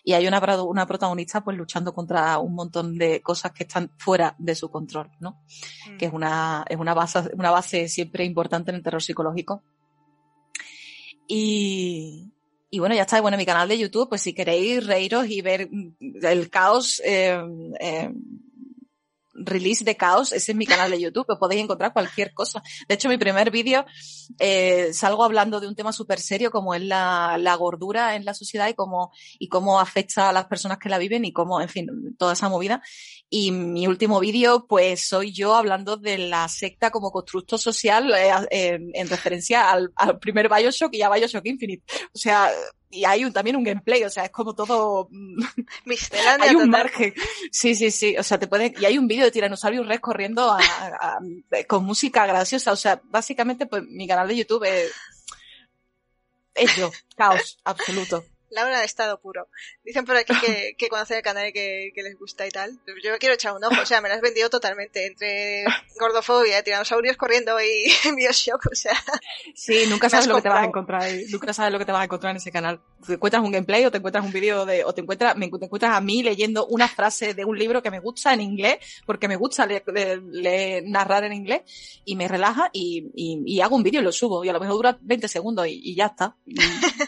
y hay una, pro- una protagonista pues luchando contra un montón de cosas que están fuera de su control, ¿no? Mm. Que es una, es una base, una base siempre importante en el terror psicológico. Y, y bueno, ya está. Bueno, mi canal de YouTube, pues si queréis reíros y ver el caos, eh, eh, release de caos, ese es mi canal de YouTube, podéis encontrar cualquier cosa. De hecho, mi primer vídeo eh, salgo hablando de un tema súper serio como es la, la gordura en la sociedad y cómo, y cómo afecta a las personas que la viven y cómo, en fin, toda esa movida. Y mi último vídeo, pues soy yo hablando de la secta como constructo social eh, en, en referencia al, al primer Bioshock y a Bioshock Infinite. O sea, y hay un, también un gameplay, o sea, es como todo, mm, Miscelánea hay un total. margen. Sí, sí, sí. O sea, te pueden, y hay un vídeo de Tyrannosaurus Rex corriendo a- a- a- con música graciosa. O sea, básicamente, pues mi canal de YouTube es, es yo. Caos absoluto. Laura de estado puro. Dicen por aquí que, que conocen el canal y que, que les gusta y tal. Yo quiero echar un ojo, o sea, me lo has vendido totalmente. Entre gordofobia, tiranosaurios corriendo y Bioshock, o sea, Sí, nunca sabes lo que te vas a encontrar ahí. Nunca sabes lo que te vas a encontrar en ese canal. Te encuentras un gameplay o te encuentras un vídeo de, o te encuentras, me, te encuentras a mí leyendo una frase de un libro que me gusta en inglés, porque me gusta le- le- le- narrar en inglés, y me relaja y, y, y hago un vídeo y lo subo, y a lo mejor dura 20 segundos y, y ya está.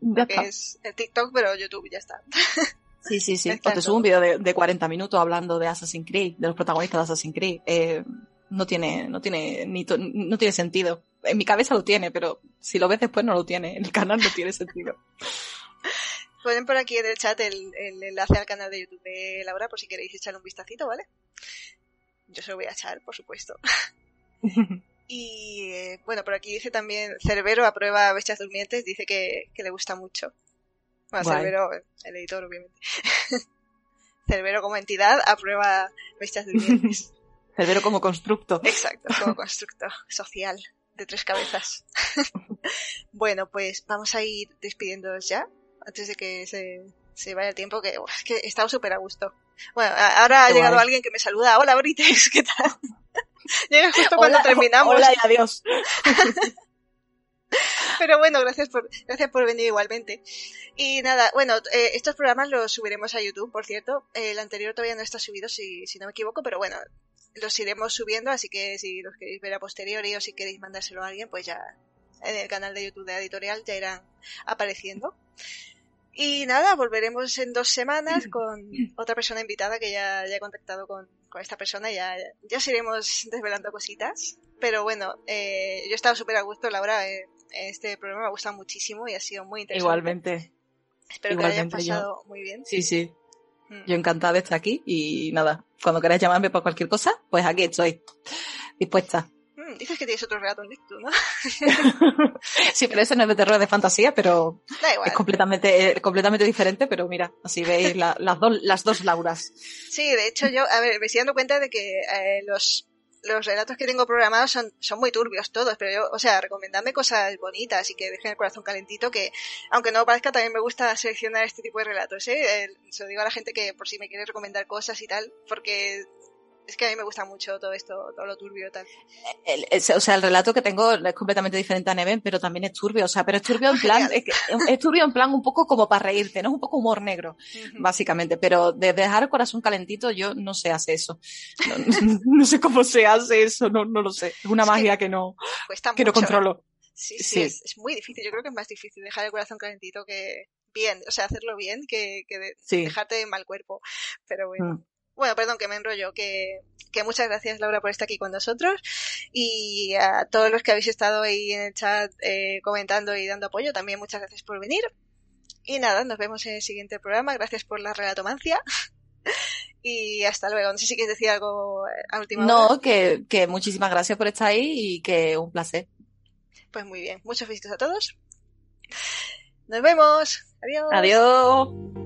Ya está. es el TikTok, pero YouTube, ya está. Sí, sí, sí. O te subo un vídeo de, de 40 minutos hablando de Assassin's Creed, de los protagonistas de Assassin's Creed. Eh, no tiene, no tiene, ni to- no tiene sentido. En mi cabeza lo tiene, pero si lo ves después no lo tiene. En el canal no tiene sentido. Ponen por aquí en el chat el, el enlace al canal de YouTube de Laura por si queréis echarle un vistacito, ¿vale? Yo se lo voy a echar, por supuesto. Y eh, bueno, por aquí dice también Cerbero aprueba Bestias Durmientes, dice que, que le gusta mucho. Bueno, Guay. Cerbero, el editor, obviamente. Cerbero como entidad aprueba Bestias Durmientes. Cerbero como constructo. Exacto, como constructo social de tres cabezas. bueno, pues vamos a ir despidiéndonos ya, antes de que se, se vaya el tiempo, que uf, que he estado súper a gusto. Bueno, ahora ha llegado guay. alguien que me saluda. Hola, Brites, ¿qué tal? Llega justo cuando Hola, terminamos. Hola y adiós. Pero bueno, gracias por, gracias por venir igualmente. Y nada, bueno, eh, estos programas los subiremos a YouTube, por cierto. El anterior todavía no está subido, si, si no me equivoco, pero bueno, los iremos subiendo, así que si los queréis ver a posteriori o si queréis mandárselo a alguien, pues ya en el canal de YouTube de Editorial ya irán apareciendo. Y nada, volveremos en dos semanas con otra persona invitada que ya, ya he contactado con, con esta persona, ya, ya os iremos desvelando cositas. Pero bueno, eh, yo he estado súper a gusto, Laura, eh, este programa me ha gustado muchísimo y ha sido muy interesante. Igualmente. Espero igualmente que lo hayas pasado muy bien. Sí, sí. Mm. Yo encantada de estar aquí y nada, cuando queráis llamarme por cualquier cosa, pues aquí estoy, dispuesta. Dices que tienes otro relato en dicto, ¿no? Sí, pero ese no es de terror, de fantasía, pero Da igual. es completamente, eh, completamente diferente, pero mira, así veis la- las, dos, las dos Lauras. Sí, de hecho yo, a ver, me estoy dando cuenta de que eh, los, los relatos que tengo programados son, son muy turbios todos, pero yo, o sea, recomendadme cosas bonitas y que dejen el corazón calentito, que aunque no parezca, también me gusta seleccionar este tipo de relatos, ¿eh? Eh, se lo digo a la gente que por si me quiere recomendar cosas y tal, porque es que a mí me gusta mucho todo esto, todo lo turbio tal. El- o sea, el relato que tengo es completamente diferente a Neven, pero también es turbio, o sea, pero es turbio en plan, es, turbio en plan un poco como para reírte, ¿no? Es un poco humor negro, básicamente, pero de dejar el corazón calentito yo no sé hacer eso. No, no sé cómo se hace eso, no, no lo sé. Es una Es magia que no, que no controlo. Sí, sí, Sí. Es, es muy difícil. Yo creo que es más difícil dejar el corazón calentito que bien, o sea, hacerlo bien que, que de- Sí. dejarte en mal cuerpo. Pero bueno. Mm. Bueno, perdón que me enrollo, que, que muchas gracias Laura por estar aquí con nosotros y a todos los que habéis estado ahí en el chat eh, comentando y dando apoyo, también muchas gracias por venir. Y nada, nos vemos en el siguiente programa, gracias por la relatomancia y hasta luego. No sé si quieres decir algo eh, a última hora. No, que, que muchísimas gracias por estar ahí y que un placer. Pues muy bien, muchos besitos a todos. Nos vemos. Adiós. Adiós.